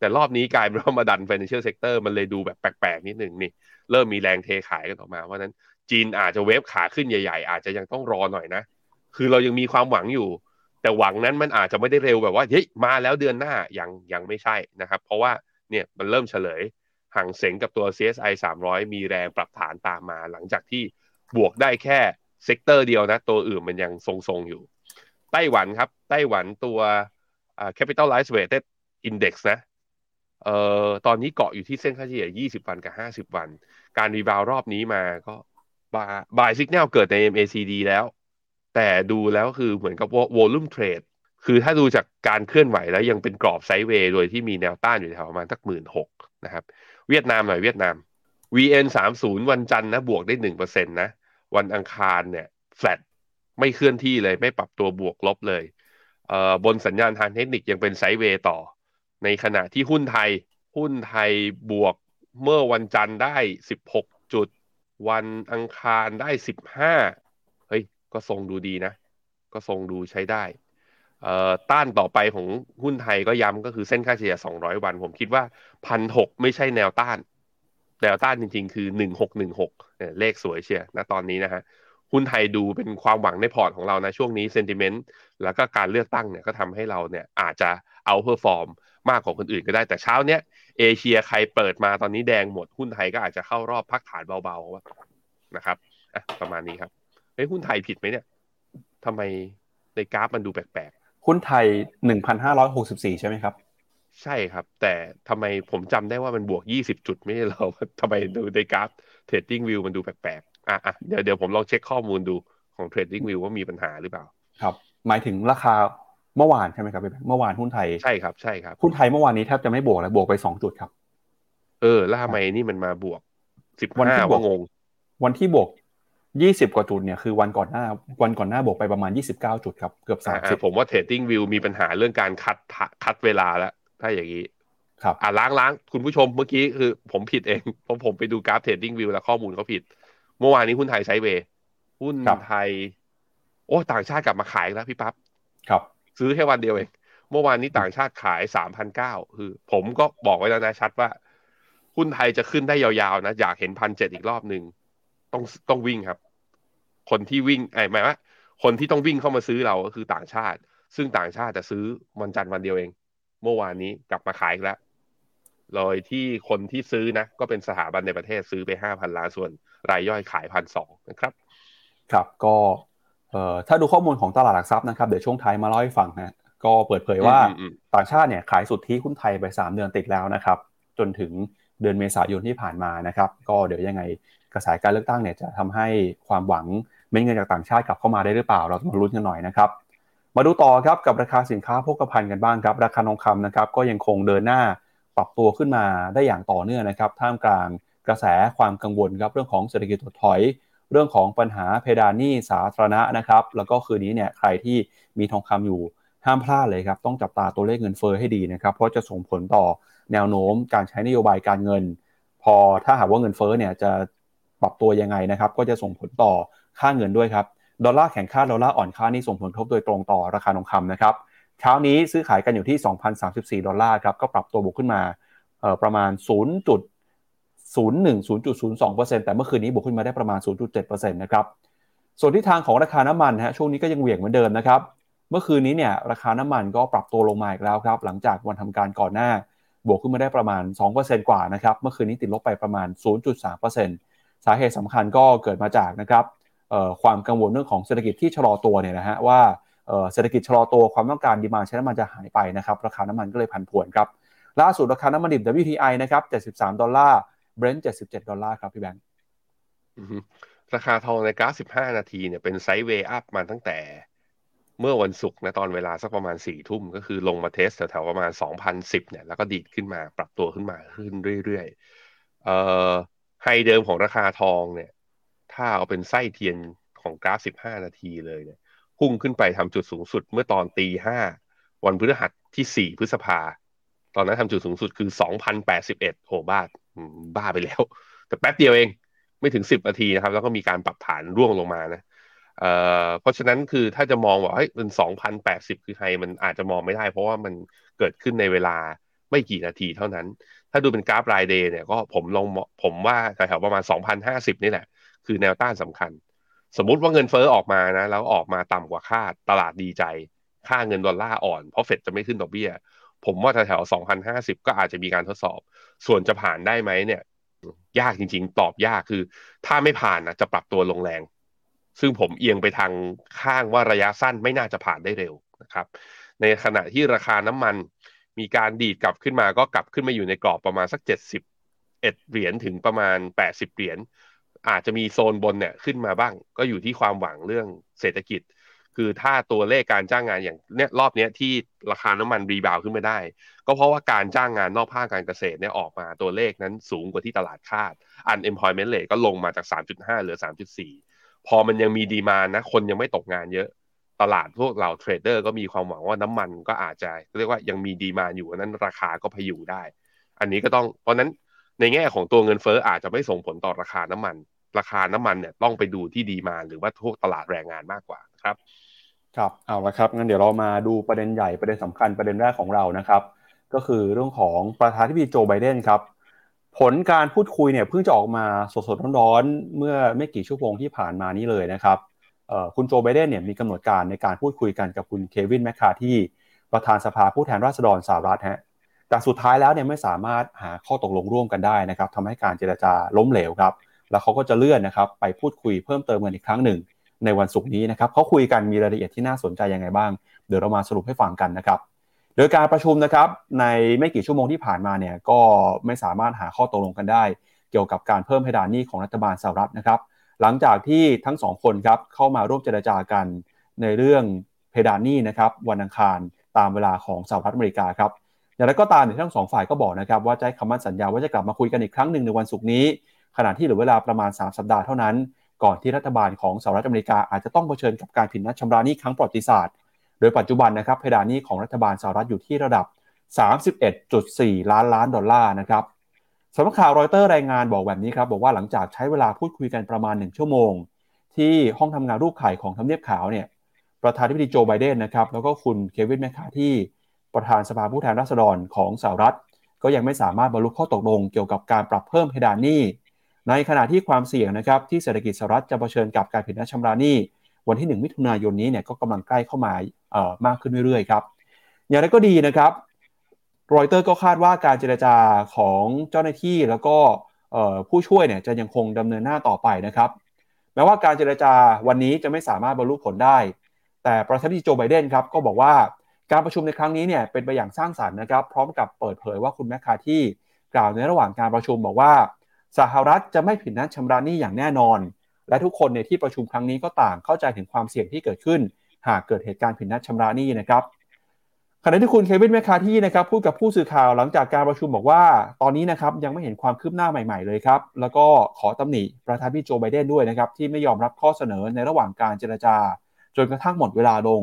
แต่รอบนี้กลายเป็นว่ามาดัน financial sector มันเลยดูแบบแปลกๆนิดหนึ่งนี่ เริ่มมีแรงเทขายกันออกมาเพราะนั้นจีนอาจจะ wave ขาขึ้นใหญ่ ๆ อาจจะยังต้องรอหน่อยนะ คือเรายังมีความหวังอยู่ แต่หวังนั้นมันอาจจะไม่ได้เร็วแบบว่าเฮ้ยมาแล้วเดือนหน้ายังยังไม่ใช่นะครับ เพราะว่าเนี่ยมันเริ่มเฉลยฮั่งเส็งกับตัว CSI 300 มีแรงปรับฐานตามมา หลังจากที่บวกได้แค่ sector เดียวนะ ตัวอื่นมันยังทรงๆอยู่ ไต้หวันครับ ไต้หวันตัว capitalized weighted index นะ เอ่อตอนนี้เกาะอยู่ที่เส้นค่าเฉลี่ย 20 วันกับ 50 วัน การ rebound รอบนี้มาก็ buy signal เกิดใน MACD แล้ว แต่ดูแล้วคือเหมือนกับ volume trade คือถ้าดูจากการเคลื่อนไหวแล้วยังเป็นกรอบ sideway โดยที่มีแนวต้านอยู่แถวประมาณสักหมื่นหกนะครับ เวียดนามหน่อยเวียดนาม VN 30วันจันทร์นะบวกได้หนึ่งเปอร์เซ็นต์นะ วันอังคารเนี่ยแฟลตไม่เคลื่อนที่เลยไม่ปรับตัวบวกลบเลยเอ่อบนสัญญาณทางเทคนิคยังเป็นไซด์เวย์ต่อ ในขณะที่หุ้นไทย หุ้นไทยบวกเมื่อวันจันทร์ได้ 16 จุด วันอังคารได้ 15 เฮ้ย ก็ทรงดูดีนะ ก็ทรงดูใช้ได้เอ่อต้านต่อไปของหุ้นไทยก็ย้ำก็คือเส้นค่าเฉลี่ย 200 วัน ผมคิดว่าพันหไม่ใช่แนวต้าน แนวต้านจริงๆ คือ 1616 เลขสวยเชียร์นะตอนนี้นะฮะ หุ้นไทยดูเป็นความหวังในพอร์ตของเรานะ ช่วงนี้ sentiment แล้วก็การเลือกตั้งเนี่ยก็ทำให้เราเนี่ยอาจจะ outperform มากกว่าคนอื่นก็ได้แต่เช้าเนี้ยเอเชียใครเปิดมาตอนนี้แดงหมดหุ้นไทยก็อาจจะเข้ารอบพักฐานเบาๆนะครับอะประมาณนี้ครับเฮ้ยหุ้นไทยผิดไหมเนี่ยทำไมในกราฟมันดูแปลกๆหุ้นไทยหนึ่งพันห้าร้อยหกสิบสี่ใช่ไหมครับ ใช่ครับ แต่ทำไมผมจำได้ว่ามันบวกยี่สิบจุดไม่ใช่เราทำไมดูในกราฟ TradingView มันดูแปลกๆอะอะเดี๋ยวเดี๋ยวผมลองเช็คข้อมูลดูของ TradingView ว่ามีปัญหาหรือเปล่า ครับ หมายถึงราคา เมื่อวานใช่ไหมครับเมื่อวานหุ้นไทยใช่ครับใช่ครับหุ้นไทยเมื่อวานนี้แทบจะไม่บวกเลยบวกไปสองจุดครับ เออแล้วทำไมนี่มันมาบวกสิบห้าว่างง วันที่บวก20กว่าจุดเนี่ยคือวันก่อนหน้าวันก่อนหน้าบวกไปประมาณ29จุดครับเกือบอ่า30ผมว่า TradingView มีปัญหาเรื่องการ cut cut เวลาแล้ว ถ้าอย่างนี้ครับอ่าล้างล้างคุณผู้ชมเมื่อกี้คือผมผิดเองเพราะผมไปดูกราฟ TradingView แล้วข้อมูลเขาผิด เมื่อวานนี้หุ้นไทย sideway หุ้นครับไทย โอ้ต่างชาติกลับมาขายอีกแล้วพี่ปั๊บครับ ซื้อแค่วันเดียวเองเมื่อวานนี้ต่างชาติขายสามพันเก้าคือ ผมก็บอกไว้แล้วนะชัดว่า หุ้นไทยจะขึ้นได้ยาวๆนะ อยากเห็นพันเจ็ดอีกรอบหนึ่งต้องต้องวิ่งครับ คนที่วิ่งไอ้หมายว่า คนที่ต้องวิ่งเข้ามาซื้อเราก็คือต่างชาติ ซึ่งต่างชาติจะซื้อวันจันทร์วันเดียวเอง เมื่อวานนี้กลับมาขายอีกแล้วโดยที่คนที่ซื้อนะ ก็เป็นสถาบันในประเทศซื้อไปห้าพันล้านส่วน รายย่อยขายพันสองนะครับ ครับก็ ถ้าดูข้อมูลของตลาดหลักทรัพย์นะครับเดี๋ยวช่วงท้ายมาเล่าให้ฟังนะก็เปิดเผยว่าอืมอืมต่างชาติเนี่ยขายสุทธิหุ้นไทยไป 3 เดือนติดแล้วนะครับ จนถึงเดือนเมษายนที่ผ่านมานะครับ ก็เดี๋ยวยังไงกระแสการเลือกตั้งเนี่ยจะทำให้ความหวังเม็ดเงินจากต่างชาติกลับเข้ามาได้หรือเปล่า เราต้องมาลุ้นกันหน่อยนะครับ มาดูต่อครับกับราคาสินค้าโภคภัณฑ์กันบ้างครับ ราคาทองคำนะครับก็ยังคงเดินหน้าปรับตัวขึ้นมาได้อย่างต่อเนื่องนะครับ ท่ามกลางกระแสความกังวลครับเรื่องของเศรษฐกิจถดถอย เรื่องของปัญหาเพดานหนี้สาธารณะนะครับ แล้วก็คืนนี้เนี่ยใครที่มีทองคำอยู่ห้ามพลาดเลยครับ ต้องจับตาตัวเลขเงินเฟ้อให้ดีนะครับ เพราะจะส่งผลต่อแนวโน้มการใช้นโยบายการเงิน พอถ้าหากว่าเงินเฟ้อเนี่ยจะปรับตัวยังไงนะครับ ก็จะส่งผลต่อค่าเงินด้วยครับ ดอลลาร์แข็งค่า ดอลลาร์อ่อนค่านี่ส่งผลกระทบโดยตรงต่อราคาทองคำนะครับ เช้านี้ซื้อขายกันอยู่ที่ 2,034 ดอลลาร์ครับ ก็ปรับตัวบวกขึ้นมาประมาณ 0.01-0.02%แต่เมื่อคืนนี้บวกขึ้นมาได้ประมาณ 0.7%นะครับ ส่วนที่ทางของราคาน้ำมันฮะช่วงนี้ก็ยังเหวี่ยงเหมือนเดิมนะครับ เมื่อคืนนี้เนี่ยราคาน้ำมันก็ปรับตัวลงมาอีกแล้วครับ หลังจากวันทำการก่อนหน้า บวกขึ้นมาได้ประมาณ 2%กว่านะครับ เมื่อคืนนี้ติดลบไปประมาณ 0.3%สาเหตุสำคัญก็เกิดมาจากนะครับความกังวลเรื่องของเศรษฐกิจที่ชะลอตัวเนี่ยนะฮะว่าเศรษฐกิจชะลอตัวความต้องการดีมาใช้น้ำมันจะหายไปนะครับราคาน้ำมันก็เลยผันผวนครับล่าสุดราคาน้ำมันดิบ WTI นะครับ73 ดอลลาร์ Brent เจ็ดสิบเจ็ดดอลลาร์ครับพี่แบงค์ราคาทองในกราฟ15นาทีเนี่ยเป็น sideway up มาตั้งแต่เมื่อวันศุกร์นะตอนเวลาสักประมาณ4ทุ่มก็คือลงมา test แถวๆประมาณ2,010เนี่ยแล้วก็ดีดขึ้นมาปรับตัวขึ้นมาขึ้นเรื่อยๆเอ่อ high เดิมของราคาทองเนี่ย ถ้าเอาเป็นไส้เทียนของกราฟ15นาทีเลยเนี่ยพุ่งขึ้นไปทำจุดสูงสุดเมื่อตอนตีห้าวันพฤหัสที่4พฤษภา ตอนนั้นทำจุดสูงสุดคือ2,081โหบ้าอืมบ้า บ้าไปแล้ว แต่แป๊บเดียวเองไม่ถึง10นาทีนะครับ แล้วก็มีการปรับฐานร่วงลงมานะเอ่อเพราะฉะนั้นคือถ้าจะมองว่าเฮ้ยมัน2,080คือไฮมันอาจจะมองไม่ได้ เพราะว่ามันเกิดขึ้นในเวลาไม่กี่นาทีเท่านั้น ถ้าดูเป็นกราฟรายเดย์เนี่ยก็ผมลองผมว่าแถวๆประมาณ 2,050 นี่แหละ คือแนวต้านสำคัญ สมมุติว่าเงินเฟ้อออกมานะ แล้วออกมาต่ำกว่าคาดตลาดดีใจ ค่าเงินดอลลาร์อ่อน เพราะเฟดจะไม่ขึ้นดอกเบี้ย ผมว่าแถวๆ2,050ก็อาจจะมีการทดสอบ ส่วนจะผ่านได้ไหมเนี่ย ยากจริง ๆ ตอบยากคือ ถ้าไม่ผ่านนะจะปรับตัวลงแรง ซึ่งผมเอียงไปทางข้างว่าระยะสั้นไม่น่าจะผ่านได้เร็วนะครับ ในขณะที่ราคาน้ำมัน มีการดีดกลับขึ้นมาก็กลับขึ้นมาอยู่ในกรอบประมาณสัก71เหรียญถึงประมาณ80เหรียญอาจจะมีโซนบนเนี่ยขึ้นมาบ้าง ก็อยู่ที่ความหวังเรื่องเศรษฐกิจ คือถ้าตัวเลขการจ้างงานอย่างเนี้ยรอบเนี้ยที่ราคาน้ำมัน rebound ขึ้นมาได้ ก็เพราะว่าการจ้างงานนอกภาคการเกษตรเนี่ยออกมาตัวเลขนั้นสูงกว่าที่ตลาดคาด unemployment rate ก็ลงมาจาก 3.5 เหลือ 3.4 พอมันยังมี demand อะ คนยังไม่ตกงานเยอะตลาดพวกเรา trader ก็มีความหวังว่าน้ำมันก็อาจจะเรียกว่ายังมี demand อยู่นั้นราคาก็พยุงได้ อันนี้ก็ต้องเพราะนั้นในแง่ของตัวเงินเฟ้ออาจจะไม่ส่งผลต่อราคาน้ำมัน ราคาน้ำมันเนี่ยต้องไปดูที่ดีมาหรือว่าพวกตลาดแรงงานมากกว่านะครับ ครับเอาละครับงั้นเดี๋ยวเรามาดูประเด็นใหญ่ประเด็นสำคัญประเด็นแรกของเรานะครับ ก็คือเรื่องของประธานาธิบดีโจไบเดนครับผลการพูดคุยเนี่ยเพิ่งจะออกมาสดๆร้อนๆเมื่อไม่กี่ชั่วโมงที่ผ่านมานี้เลยนะครับคุณโจไบเดนเนี่ยมีกำหนดการในการพูดคุยกันกับคุณเควินแมคคาที่ประธานสภาผู้แทนราษฎรสหรัฐฮะแต่สุดท้ายแล้วเนี่ยไม่สามารถหาข้อตกลงร่วมกันได้นะครับทำให้การเจรจาล้มเหลวครับ แล้วเขาก็จะเลื่อนนะครับไปพูดคุยเพิ่มเติมกันอีกครั้งหนึ่ง ในวันศุกร์นี้นะครับเขาคุยกันมีรายละเอียดที่น่าสนใจยังไงบ้าง เดี๋ยวเรามาสรุปให้ฟังกันนะครับ โดยการประชุมนะครับในไม่กี่ชั่วโมงที่ผ่านมาเนี่ยก็ไม่สามารถหาข้อตกลงกันได้ เกี่ยวกับการเพิ่มเพดานหนี้ของรัฐบาลสหรัฐนะครับ หลังจากที่ทั้งสองคนครับเข้ามาร่วมเจรจากันในเรื่องเพดานหนี้นะครับวันอังคารตามเวลาของสหรัฐอเมริกาครับอย่างไรก็ตามเนี่ยทั้งสองฝ่ายก็บอกนะครับว่าจะให้คำมั่นสัญญาว่าจะกลับมาคุยกันอีกครั้งหนึ่งในวันศุกร์นี้ ขณะที่เหลือเวลาประมาณ 3 สัปดาห์เท่านั้น ก่อนที่รัฐบาลของสหรัฐอเมริกาอาจจะต้องเผชิญกับการผิดนัดชำระหนี้ครั้งประวัติศาสตร์ โดยปัจจุบันนะครับเพดานหนี้ของรัฐบาลสหรัฐอยู่ที่ระดับ 31.4 ล้านล้านดอลลาร์นะครับสำนักข่าวรอยเตอร์รายงานบอกแบบนี้ครับบอกว่าหลังจากใช้เวลาพูดคุยกันประมาณ 1 ชั่วโมง ที่ห้องทำงานรูปไข่ของทำเนียบขาวเนี่ยประธานาธิบดีโจไบเดนนะครับแล้วก็คุณเควินแมคคาที่ประธานสภาผู้แทนราษฎรของสหรัฐ ก็ยังไม่สามารถบรรลุข้อตกลงเกี่ยวกับการปรับเพิ่มเพดานหนี้ ในขณะที่ความเสี่ยงนะครับที่เศรษฐกิจสหรัฐจะเผชิญกับการผิดนัดชำระหนี้วันที่ 1 มิถุนายนนี้เนี่ยก็กำลังใกล้เข้ามามากขึ้นเรื่อยๆครับ อย่างไรก็ดีนะครับรอยเตอร์ก็คาดว่าการเจรจาของเจ้าหน้าที่แล้วก็ผู้ช่วยเนี่ยจะยังคงดำเนินหน้าต่อไปนะครับ แม้ว่าการเจรจาวันนี้จะไม่สามารถบรรลุผลได้ แต่ประธานาธิบดีโจไบเดนครับก็บอกว่าการประชุมในครั้งนี้เนี่ยเป็นไปอย่างสร้างสารรค์นะครับ พร้อมกับเปิดเผยว่าคุณแมคคาที่กล่าวในระหว่างการประชุมบอกว่า สหรัฐจะไม่ผิดนัดชำระหนี้อย่างแน่นอน และทุกคนในที่ประชุมครั้งนี้ก็ต่างเข้าใจถึงความเสี่ยงที่เกิดขึ้น หากเกิดเหตุการณ์ผิดนัดชำระหนี้นะครับขณะที่คุณเควินแมคคาที่นะครับพูดกับผู้สื่อข่าวหลังจากการประชุมบอกว่า ตอนนี้นะครับยังไม่เห็นความคืบหน้าใหม่ๆเลยครับ แล้วก็ขอตำหนิประธานาธิบดีโจไบเดนด้วยนะครับ ที่ไม่ยอมรับข้อเสนอในระหว่างการเจรจา จนกระทั่งหมดเวลาลง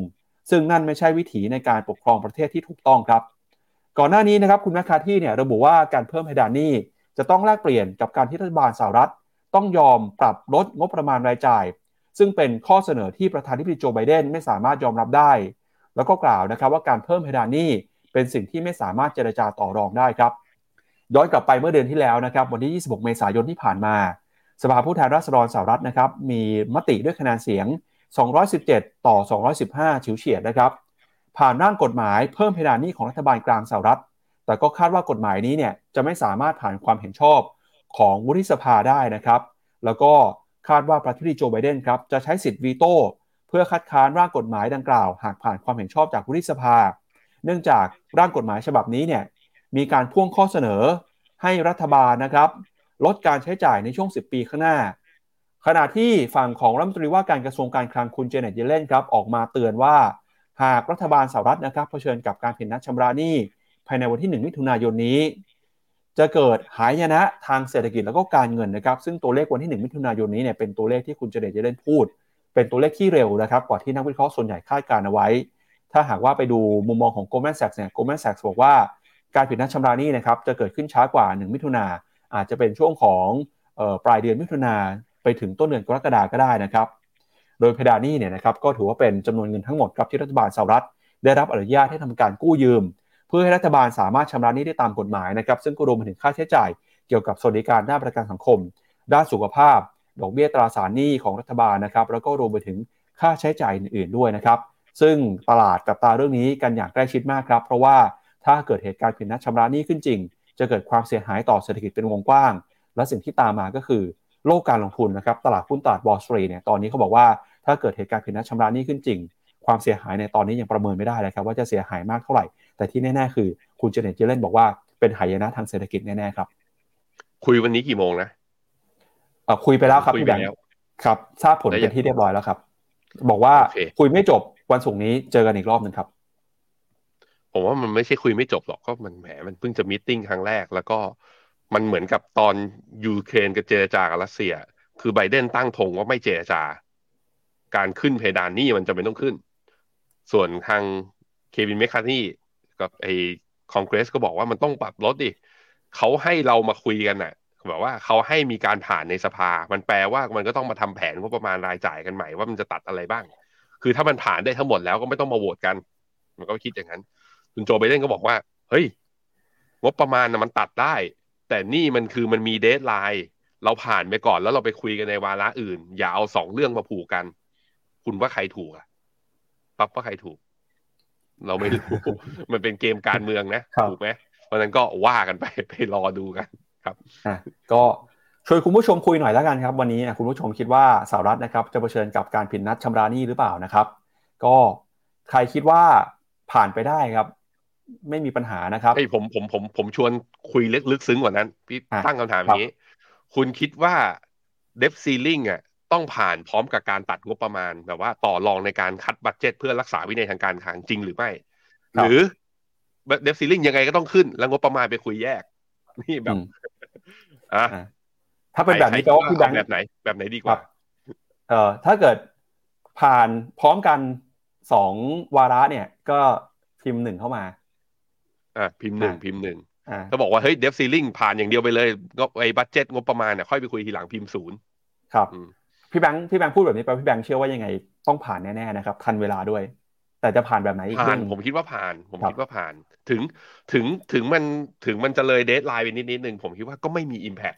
ซึ่งนั่นไม่ใช่วิถีในการปกครองประเทศที่ถูกต้องครับ ก่อนหน้านี้นะครับคุณแมคคาที่เนี่ยระบุว่าการเพิ่มเพดานหนี้ จะต้องแลกเปลี่ยนกับการที่รัฐบาลสหรัฐ ต้องยอมปรับลดงบประมาณรายจ่าย ซึ่งเป็นข้อเสนอที่ประธานาธิบดีโจไบเดนไม่สามารถยอมรับได้ แล้วก็กล่าวนะครับว่าการเพิ่มเพดานหนี้เป็นสิ่งที่ไม่สามารถเจรจาต่อรองได้ครับ ย้อนกลับไปเมื่อเดือนที่แล้วนะครับวันที่ 26 เมษายนที่ผ่านมา สภาผู้แทนราษฎรสหรัฐนะครับมีมติด้วยคะแนนเสียง 217 ต่อ 215ฉิวเฉียดนะครับผ่านร่างกฎหมายเพิ่มเพดานหนี้ของรัฐบาลกลางสหรัฐ แต่ก็คาดว่ากฎหมายนี้เนี่ยจะไม่สามารถผ่านความเห็นชอบของวุฒิสภาได้นะครับ แล้วก็คาดว่าประธานาธิบดีโจไบเดนครับจะใช้สิทธิ์วีโต้เพื่อคัดค้านร่างกฎหมายดังกล่าว หากผ่านความเห็นชอบจากวุฒิสภา เนื่องจากร่างกฎหมายฉบับนี้เนี่ยมีการพ่วงข้อเสนอให้รัฐบาลนะครับ ลดการใช้จ่ายในช่วง 10 ปีข้างหน้า ขณะที่ฝั่งของรัฐมนตรีว่าการกระทรวงการคลังคุณเจเน็ตเยเลนครับออกมาเตือนว่า หากรัฐบาลสหรัฐนะครับเผชิญกับการผิดนัดชำระหนี้ ภายในวันที่ 1 มิถุนายนนี้ จะเกิดหายนะทางเศรษฐกิจแล้วก็การเงินนะครับ ซึ่งตัวเลขวันที่ 1 มิถุนายนนี้เนี่ยเป็นตัวเลขที่คุณเจเนตเยเลนพูด เป็นตัวเลขที่เร็วนะครับกว่าที่นักวิเคราะห์ส่วนใหญ่คาดการเอาไว้ ถ้าหากว่าไปดูมุมมองของ Goldman Sachs เนี่ย Goldman Sachs บอกว่าการผิดนัดชำระหนี้นะครับจะเกิดขึ้นช้ากว่า 1 มิถุนาอาจจะเป็นช่วงของปลายเดือนมิถุนาไปถึงต้นเดือนกรกฎาก็ได้นะครับ โดยเพดานหนี้เนี่ยนะครับก็ถือว่าเป็นจำนวนเงินทั้งหมดครับที่รัฐบาลสหรัฐ ได้รับอนุญาตให้ทำการกู้ยืม เพื่อให้รัฐบาลสามารถชำระหนี้ได้ตามกฎหมายนะครับซึ่งก็รวมไปถึงค่าใช้จ่ายเกี่ยวกับสวัสดิการด้านประกันสังคม ด้านสุขภาพ ดอกเบี้ยตราสารหนี้ของรัฐบาลนะครับแล้วก็รวมไปถึงค่าใช้จ่ายอื่นๆด้วยนะครับซึ่งตลาดกับตาเรื่องนี้กันอย่างใกล้ชิดมากครับ เพราะว่าถ้าเกิดเหตุการณ์ผิดนัดชำระหนี้ขึ้นจริง จะเกิดความเสียหายต่อเศรษฐกิจเป็นวงกว้าง และสิ่งที่ตามมาก็คือ โลกการลงทุนนะครับตลาดหุ้นตลาดบอลสตรีเนี่ยตอนนี้เขาบอกว่าถ้าเกิดเหตุการณ์ผิดนัดชำระหนี้ขึ้นจริง ความเสียหายในตอนนี้ยังประเมินไม่ได้เลยครับว่าจะเสียหายมากเท่าไหร่ แต่ที่แน่ๆคือคุณเจเน็ตเจเลนบอกว่าเป็นหายนะทางเศรษฐกิจแน่ๆครับ คุยวันนี้กี่โมงนะอ่าคุยไปแล้วครับพี่แบงค์ครับทราบผลเป็นที่เรียบร้อยแล้วครับ บอกว่าคุยไม่จบวันศุกร์นี้เจอกันอีกรอบหนึ่งครับผมว่ามันไม่ใช่คุยไม่จบหรอกก็มันแหมมันเพิ่งจะ meeting ครั้งแรก แล้วก็มันเหมือนกับตอนยูเครนกับเจรจากับรัสเซีย คือไบเดนตั้งธงว่าไม่เจรจา การขึ้นเพดานนี่มันจะเป็นต้องขึ้น ส่วนทางเควินแมคคาร์ธี กับไอคอนเกรสก็บอกว่ามันต้องปรับลดดิเขาให้เรามาคุยกันน่ะแบบว่าเขาให้มีการผ่านในสภา มันแปลว่ามันก็ต้องมาทำแผนงบประมาณรายจ่ายกันใหม่ว่ามันจะตัดอะไรบ้าง คือถ้ามันผ่านได้ทั้งหมดแล้วก็ไม่ต้องมาโหวตกัน มันก็คิดอย่างนั้น คุณโจไบเดนก็บอกว่า เฮ้ย งบประมาณนะมันตัดได้ แต่นี่มันคือมันมีเดทไลน์ เราผ่านไปก่อนแล้วเราไปคุยกันในวาระอื่น อย่าเอาสองเรื่องมาผูกกัน คุณว่าใครถูกอะปั๊บว่าใครถูก เราไม่รู้ มันเป็นเกมการเมืองนะถูกไหมเพราะนั้นก็ว่ากันไปไปรอดูกันครับอะก็ชวนคุณผู้ชมคุยหน่อยแล้วกันครับ วันนี้คุณผู้ชมคิดว่าสหรัฐนะครับ จะเผชิญกับการผิดนัดชำระหนี้หรือเปล่านะครับ ก็ใครคิดว่าผ่านไปได้ครับ ไม่มีปัญหานะครับไอ้ผมผมผมผมชวนคุยลึกลึกซึ้งกว่านั้น พี่ตั้งคำถามนี้ คุณคิดว่า debt ceiling อะ ต้องผ่านพร้อมกับการตัดงบประมาณแบบว่าต่อรองในการ cut budget เพื่อรักษาวินัยทางการคลังจริงหรือไม่ หรือ debt ceiling ยังไงก็ต้องขึ้น แล้วงบประมาณไปคุยแยก นี่แบบอะถ้าเป็นแบบนี้แปลว่าพี่แบงค์แบบไหน แบบไหนดีกว่าเอ่อถ้าเกิดผ่านพร้อมกันสองวาระเนี่ย ก็พิมพ์หนึ่งเข้ามาอะพิมพ์หนึ่งพิมพ์หนึ่งอ่าถ้าบอกว่าเฮ้ย debt ceiling ผ่านอย่างเดียวไปเลยงบไอ้ budget งบประมาณเนี่ยค่อยไปคุยทีหลังพิมพ์ศูนย์ครับอืม พี่แบงค์พี่แบงค์พูดแบบนี้ไปพี่แบงค์เชื่อว่ายังไงต้องผ่านแน่ๆนะครับทันเวลาด้วย แต่จะผ่านแบบไหนอีกผ่าเรื่นองผมคิดว่าผ่าน ผมครับคิดว่าผ่าน ถึงถึงถึงมันถึงมันจะเลย deadline ไปนิดนิดนึงผมคิดว่าก็ไม่มี impact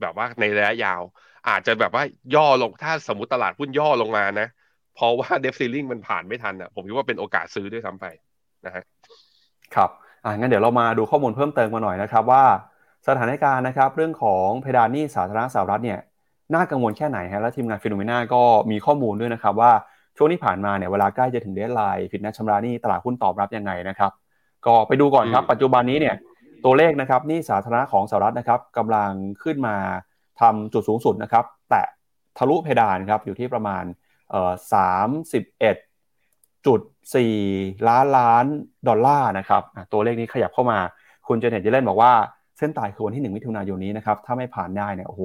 แบบว่าในระยะยาว อาจจะแบบว่าย่อลงถ้าสมมติตลาดหุ้นย่อลงมานะเพราะว่า debt ceiling มันผ่านไม่ทันอะผมคิดว่าเป็นโอกาสซื้อด้วยซ้ำไปนะฮะครับอ่างั้นเดี๋ยวเรามาดูข้อมูลเพิ่มเติมมาหน่อยนะครับว่าสถานการณ์นะครับ เรื่องของเพดานหนี้สาธารณสหรัฐเนี่ย น่ากังวลแค่ไหนฮะและทีมงาน FINNOMENA ก็มีข้อมูลด้วยนะครับว่าช่วงที่ผ่านมาเนี่ยเวลาใกล้จะถึง deadline ผิดนัดชำระหนี้ตลาดหุ้นตอบรับยังไงนะครับก็ไปดูก่อนครับอืมปัจจุบันนี้เนี่ยตัวเลขนะครับหนี้สาธารณะของสหรัฐนะครับกำลังขึ้นมาทำจุดสูงสุดนะครับแต่ทะลุเพดานครับอยู่ที่ประมาณเอ่อสามสิบเอ็ดจุดสี่ล้านล้านดอลลาร์นะครับอะตัวเลขนี้ขยับเข้ามา คุณเจเน็ตเยเลนบอกว่าเส้นตายคือวันที่1มิถุนายนนี้นะครับถ้าไม่ผ่านได้เนี่ยโอ้โห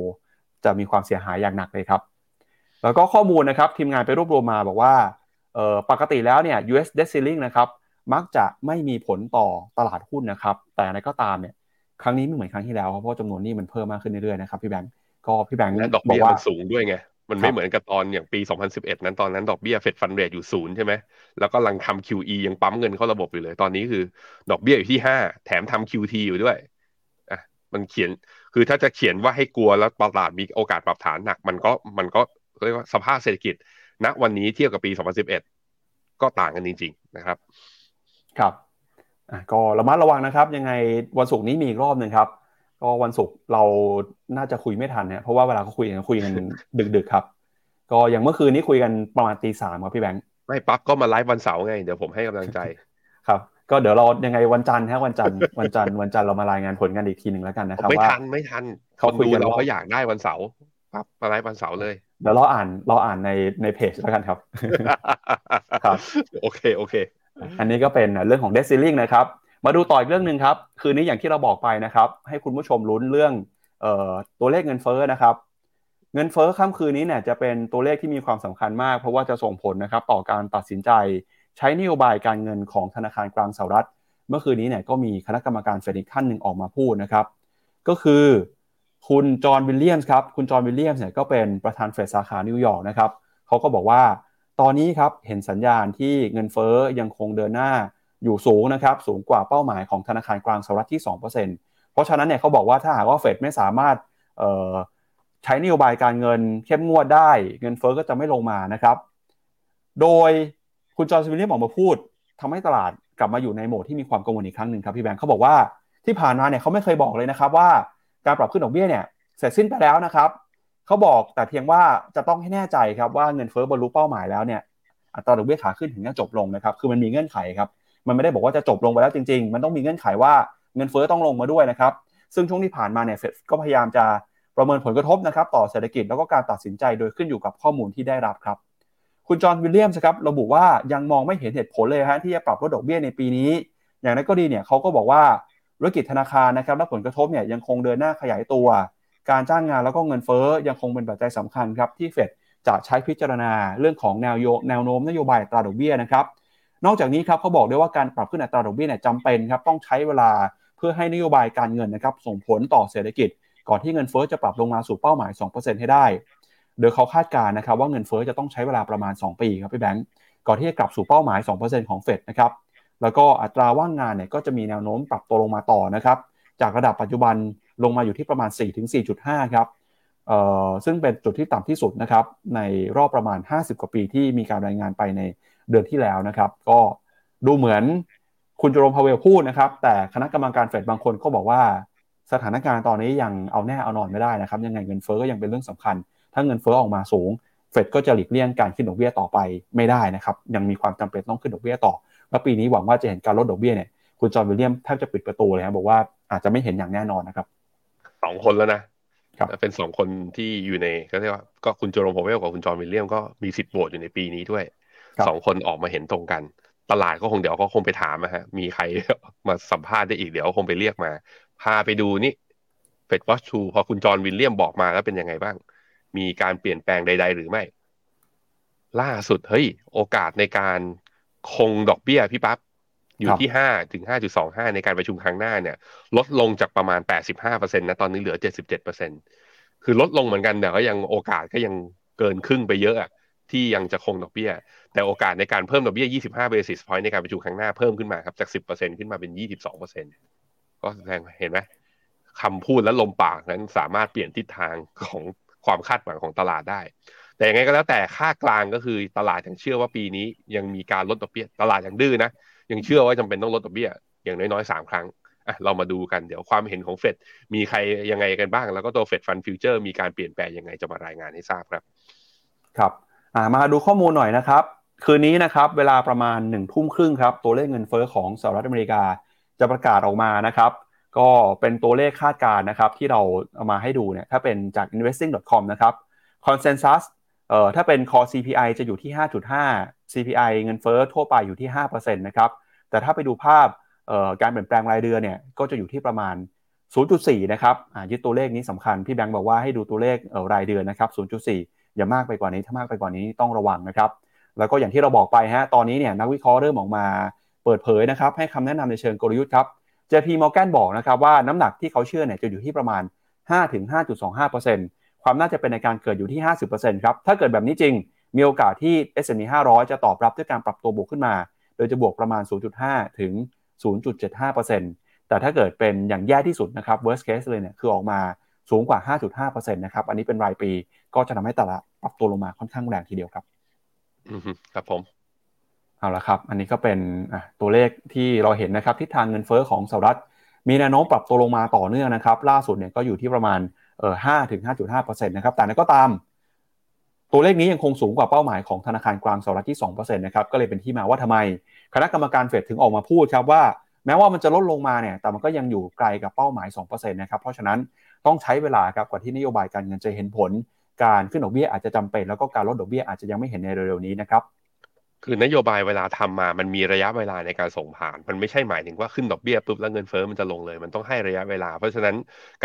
จะมีความเสียหายอย่างหนักเลยครับ แล้วก็ข้อมูลนะครับทีมงานไปรวบรวมมาบอกว่าเอ่อปกติแล้วเนี่ย US debt ceiling นะครับมักจะไม่มีผลต่อตลาดหุ้นนะครับ แต่อะไรก็ตามเนี่ยครั้งนี้ไม่เหมือนครั้งที่แล้วครับเพราะว่าจำนวนหนี้มันเพิ่มมากขึ้นเรื่อยๆนะครับพี่แบงก์ก็พี่แบงก์และดอกบอเบี้ยกว่ามันสูงด้วยไงมันครัไม่บเหมือนกับตอนอย่างปี 2011 นั้นตอนนั้นดอกเบี้ยเฟดฟันเรทอยู่ศูนย์ใช่ไหมแล้วก็กำลังทำ QE ยังปั๊มเงินเข้าระบบอยู่เลย ตอนนี้คือ ดอกเบี้ยอยู่ที่ 5 แถมทำ QT อยู่ด้วยอะมันเขียน คือถ้าจะเขียนว่าให้กลัวแล้วตลาดมีโอกาสปรับฐานหนัก มันก็มันก็เรียกว่าสภาพเศรษฐกิจณวันนี้เทียบกับปี 2011 ก็ต่างกันจริง ๆ นะครับ ครับอะก็ระมัดระวังนะครับ ยังไงวันศุกร์นี้มีอีกรอบหนึ่งครับ ก็วันศุกร์เราน่าจะคุยไม่ทันเนี่ยเพราะว่าเวลาเขาคุยกันคุยกันดึกๆครับ ก็อย่างเมื่อคืนนี้คุยกันประมาณตีสามครับพี่แบงค์ไม่ปั๊บก็มาไลฟ์วันเสาร์ไง เดี๋ยวผมให้กำลังใจครับ ก็เดี๋ยวเรายังไงวันจันทร์ฮะวันจันทร์วันจันทร์วันจันทร์เรามารายงานผลกันอีกทีหนึ่งแล้วกันนะครับไม่ว่าทันไม่ทันเขาคนคุยดูกันเราว่าเขาอยากได้วันเสาร์ปั๊บมาไลฟ์วันเสาร์เลยเดี๋ยวเราอ่านเราอ่านในในเพจแล้วกันครับครับโอเคโอเค อันนี้ก็เป็นเรื่องของ debt ceiling นะครับมาดูต่ออีกเรื่องหนึ่งครับคืนนี้อย่างที่เราบอกไปนะครับ ให้คุณผู้ชมลุ้นเรื่องเอ่อตัวเลขเงินเฟ้อนะครับเงินเฟ้อค่ำคืนนี้เนี่ยจะเป็นตัวเลขที่มีความสำคัญมาก เพราะว่าจะส่งผลนะครับต่อการตัดสินใจ ใช้นโยบายการเงินของธนาคารกลางสหรัฐ เมื่อคืนนี้เนี่ยก็มีคณะกรรมการเฟดอีกท่านหนึ่งออกมาพูดนะครับ ก็คือคุณจอห์นวิลเลียมส์ครับ คุณจอห์นวิลเลียมส์เนี่ยก็เป็นประธานเฟดสาขานิวยอร์กนะครับเขาก็บอกว่าตอนนี้ครับเห็นสัญญาณที่เงินเฟ้อยังคงเดินหน้าอยู่สูงนะครับสูงกว่าเป้าหมายของธนาคารกลางสหรัฐที่ 2%เพราะฉะนั้นเนี่ยเขาบอกว่าถ้าหากว่าเฟดไม่สามารถใช้นโยบายการเงินเข้มงวดได้ เงินเฟ้อก็จะไม่ลงมานะครับ โดย คุณจอห์นวิลเลียมออกมาพูดทำให้ตลาดกลับมาอยู่ในโหมดที่มีความกังวลอีกครั้งหนึ่งครับพี่แบงค์เขาบอกว่าที่ผ่านมาเนี่ยเขาไม่เคยบอกเลยนะครับว่าการปรับขึ้นดอกเบี้ยเนี่ยเสร็จสิ้นไปแล้วนะครับเขาบอกแต่เพียงว่าจะต้องให้แน่ใจครับว่าเงินเฟ้อบรรลุเป้าหมายแล้วเนี่ยอัตราดอกเบี้ยขาขึ้นถึงจะจบลงนะครับคือมันมีเงื่อนไขครับมันไม่ได้บอกว่าจะจบลงไปแล้วจริง ๆ มันต้องมีเงื่อนไขว่าเงินเฟ้อต้องลงมาด้วยนะครับซึ่งช่วงที่ผ่านมาเนี่ยเฟดก็พยายามจะประเมินผลกระทบนะครับต่อเศรษฐกิจแล้วก็การตัดสินใจโดยขึ้นอยู่กับข้อมูลที่ได้รับครับ คุณจอห์นวิลเลียมส์ครับระบุว่ายังมองไม่เห็นเหตุผลเลยฮะที่จะปรับลดดอกเบี้ยในปีนี้ อย่างนั้นก็ดีเนี่ยเขาก็บอกว่าธุรกิจธนาคารนะครับและผลกระทบเนี่ยยังคงเดินหน้าขยายตัว การจ้างงานแล้วก็เงินเฟ้อยังคงเป็นปัจจัยสำคัญครับที่เฟดจะใช้พิจารณาเรื่องของแนวโยแนวโน้มนโยบายตราดอกเบี้ยนะครับนอกจากนี้ครับเขาบอกด้วยว่าการปรับขึ้นอัตราดอกเบี้ยเนี่ยจำเป็นครับต้องใช้เวลาเพื่อให้นโยบายการเงินนะครับส่งผลต่อเศรษฐกิจ ก่อนที่เงินเฟ้อจะปรับลงมาสู่เป้าหมาย 2%ให้ได้ โดยเขาคาดการณ์นะครับว่าเงินเฟ้อจะต้องใช้เวลาประมาณ 2 ปีครับพี่แบงก์ก่อนที่จะกลับสู่เป้าหมาย 2%ของเฟดนะครับแล้วก็อัตราว่างงานเนี่ยก็จะมีแนวโน้มปรับตัวลงมาต่อนะครับจากระดับปัจจุบันลงมาอยู่ที่ประมาณ 4-4.5 ครับเอ่อซึ่งเป็นจุดที่ต่ำที่สุดนะครับในรอบประมาณ 50 กว่าปีที่มีการรายงานไปในเดือนที่แล้วนะครับ ก็ดูเหมือนคุณเจอโรมพาวเวลพูดนะครับ แต่คณะกรรมการเฟดบางคนก็บอกว่า สถานการณ์ตอนนี้ยังเอาแน่เอานอนไม่ได้นะครับ ยังไงเงินเฟ้อก็ยังเป็นเรื่องสำคัญ ถ้าเงินเฟ้อออกมาสูง เฟดก็จะหลีกเลี่ยงการขึ้นดอกเบี้ยต่อไปไม่ได้นะครับ ยังมีความจำเป็นต้องขึ้นดอกเบี้ยต่อ และปีนี้หวังว่าจะเห็นการลดดอกเบี้ยเนี่ย คุณจอห์นวิลเลียมแทบจะปิดประตูเลยครับบอกว่าอาจจะไม่เห็นอย่างแน่นอนนะครับสองคนแล้วนะครับเป็นสองคนที่อยู่ในก็เรียกว่าก็คุณเจอโรมพาวเวลกับคุณจอห์นวิลเลียมก็มีสิทธิ์โหวตอยู่ในปีนี้ด้วยครับสองคนออกมาเห็นตรงกัน ตลาดก็คงเดี๋ยวก็คงไปถามนะฮะ มีใครมาสัมภาษณ์ได้อีกเดี๋ยวคงไปเรียกมา พาไปดูนี่เฟดวอชทูพอคุณจอห์นวิลเลียมบอกมาแล้วเป็นยังไงบ้าง มีการเปลี่ยนแปลงใด ๆ หรือไม่ ล่าสุดเฮ้ย โอกาสในการคงดอกเบี้ยพี่ปั๊บอยู่ที่ห้าถึงห้าจุดสองห้าในการประชุมครั้งหน้าเนี่ย ลดลงจากประมาณแปดสิบห้าเปอร์เซ็นต์นะตอนนี้เหลือเจ็ดสิบเจ็ดเปอร์เซ็นคือลดลงเหมือนกันแต่ก็ยังโอกาสก็ยังเกินครึ่งไปเยอะอะที่ยังจะคงดอกเบี้ย แต่โอกาสในการเพิ่มดอกเบี้ย 25 basis point ในการประชุมครั้งหน้าเพิ่มขึ้นมาครับ จาก 10%ขึ้นมาเป็น 22%ก็แสดงเห็นไหมคำพูดและลมปากนั้นสามารถเปลี่ยนทิศทางของ ความคาดหวังของตลาดได้ แต่ยังไงก็แล้วแต่ค่ากลางก็คือตลาดยังเชื่อว่าปีนี้ยังมีการลดดอกเบี้ยตลาดยังดื้อนะยังเชื่อว่าจำเป็นต้องลดดอกเบี้ยอย่างน้อยๆสามครั้งอะเรามาดูกันเดี๋ยวความเห็นของเฟดมีใครยังไงกันบ้าง แล้วก็ตัวเฟดฟันฟิวเจอร์มีการเปลี่ยนแปลงยังไงจะมารายงานให้ทราบครับ ครับมาดูข้อมูลหน่อยนะครับ คืนนี้นะครับเวลาประมาณ1นึ่ทุ่มครึ่งครับตัวเลขเงินเฟอ้อของสหรัฐอเมริกาจะประกาศออกมานะครับ ก็เป็นตัวเลขคาดการณ์นะครับที่เราเอามาให้ดูเนี่ยถ้าเป็นจาก investing.com นะครับ consensus เอ่อถ้าเป็น core CPI จะอยู่ที่ 5.5 CPI เงินเฟอ้อทั่วไปอยู่ที่5%นะครับแต่ถ้าไปดูภาพเอ่อการเปลี่ยนแปลงรายเดือนเนี่ยก็จะอยู่ที่ประมาณ 0.4 นะครับยึดตัวเลขนี้สำคัญ พี่แบงค์บอกว่าให้ดูตัวเลขเอ่อรายเดือนนะครับ 0.4 อย่ามากไปกว่านี้ถ้ามากไปกว่านี้ต้องระวังนะครับ แล้วก็อย่างที่เราบอกไปฮะตอนนี้เนี่ยนักวิเคราะห์เริ่มออกมาเปิดเผยนะครับให้คำแนะนำในเชิงกลยุทธ์ครับ JP Morgan บอกนะครับว่าน้ำหนักที่เขาเชื่อเนี่ยจะอยู่ที่ประมาณ 5-5.25%ความน่าจะเป็นในการเกิดอยู่ที่ 50%ครับ ถ้าเกิดแบบนี้จริง มีโอกาสที่ S&P 500 จะตอบรับด้วยการปรับตัวบวกขึ้นมา โดยจะบวกประมาณ 0.5 ถึง 0.75%แต่ถ้าเกิดเป็นอย่างแย่ที่สุดนะครับ worst case เลยเนี่ยคือออกมาสูงกว่า 5.5%นะครับ อันนี้เป็นรายปีก็จะทำให้ตลาดปรับตัวลงมาค่อนข้างแรงทีเดียวครับอืมครับผม เอาละครับ อันนี้ก็เป็นตัวเลขที่เราเห็นนะครับทิศทางเงินเฟอ้อของสหรัฐ มีแนวโน้มปรับตัวลงมาต่อเนื่องนะครับ ล่าสุดเนี่ยก็อยู่ที่ประมาณเอ่อห้าถึงห้าจุดห้าเปอร์เซ็นต์นะครับ แต่นั้นก็ตาม ตัวเลขนี้ยังคงสูงกว่าเป้าหมายของธนาคารกลางสหรัฐที่สองเปอร์เซ็นต์นะครับ ก็เลยเป็นที่มาว่าทำไม คณะกรรมการเฟดถึงออกมาพูดครับว่า แม้ว่ามันจะลดลงมาเนี่ย แต่มันก็ยังอยู่ไกลกับเป้าหมาย2%นะครับ เพราะฉะนั้นต้องใช้เวลาครับกว่าที่นโยบายการเงินจะเห็นผล การขึ้นดอกเบี้ยอาจจะจำเป็น แล้วก็การลดดอกเบี้ยอาจจะยังไม่เห็นในเร็วๆนี้นะครับ คือนโยบายเวลาทำมามันมีระยะเวลาในการส่งผ่าน มันไม่ใช่หมายถึงว่าขึ้นดอกเบี้ยปุ๊บแล้วเงินเฟ้อมันจะลงเลย มันต้องให้ระยะเวลา เพราะฉะนั้น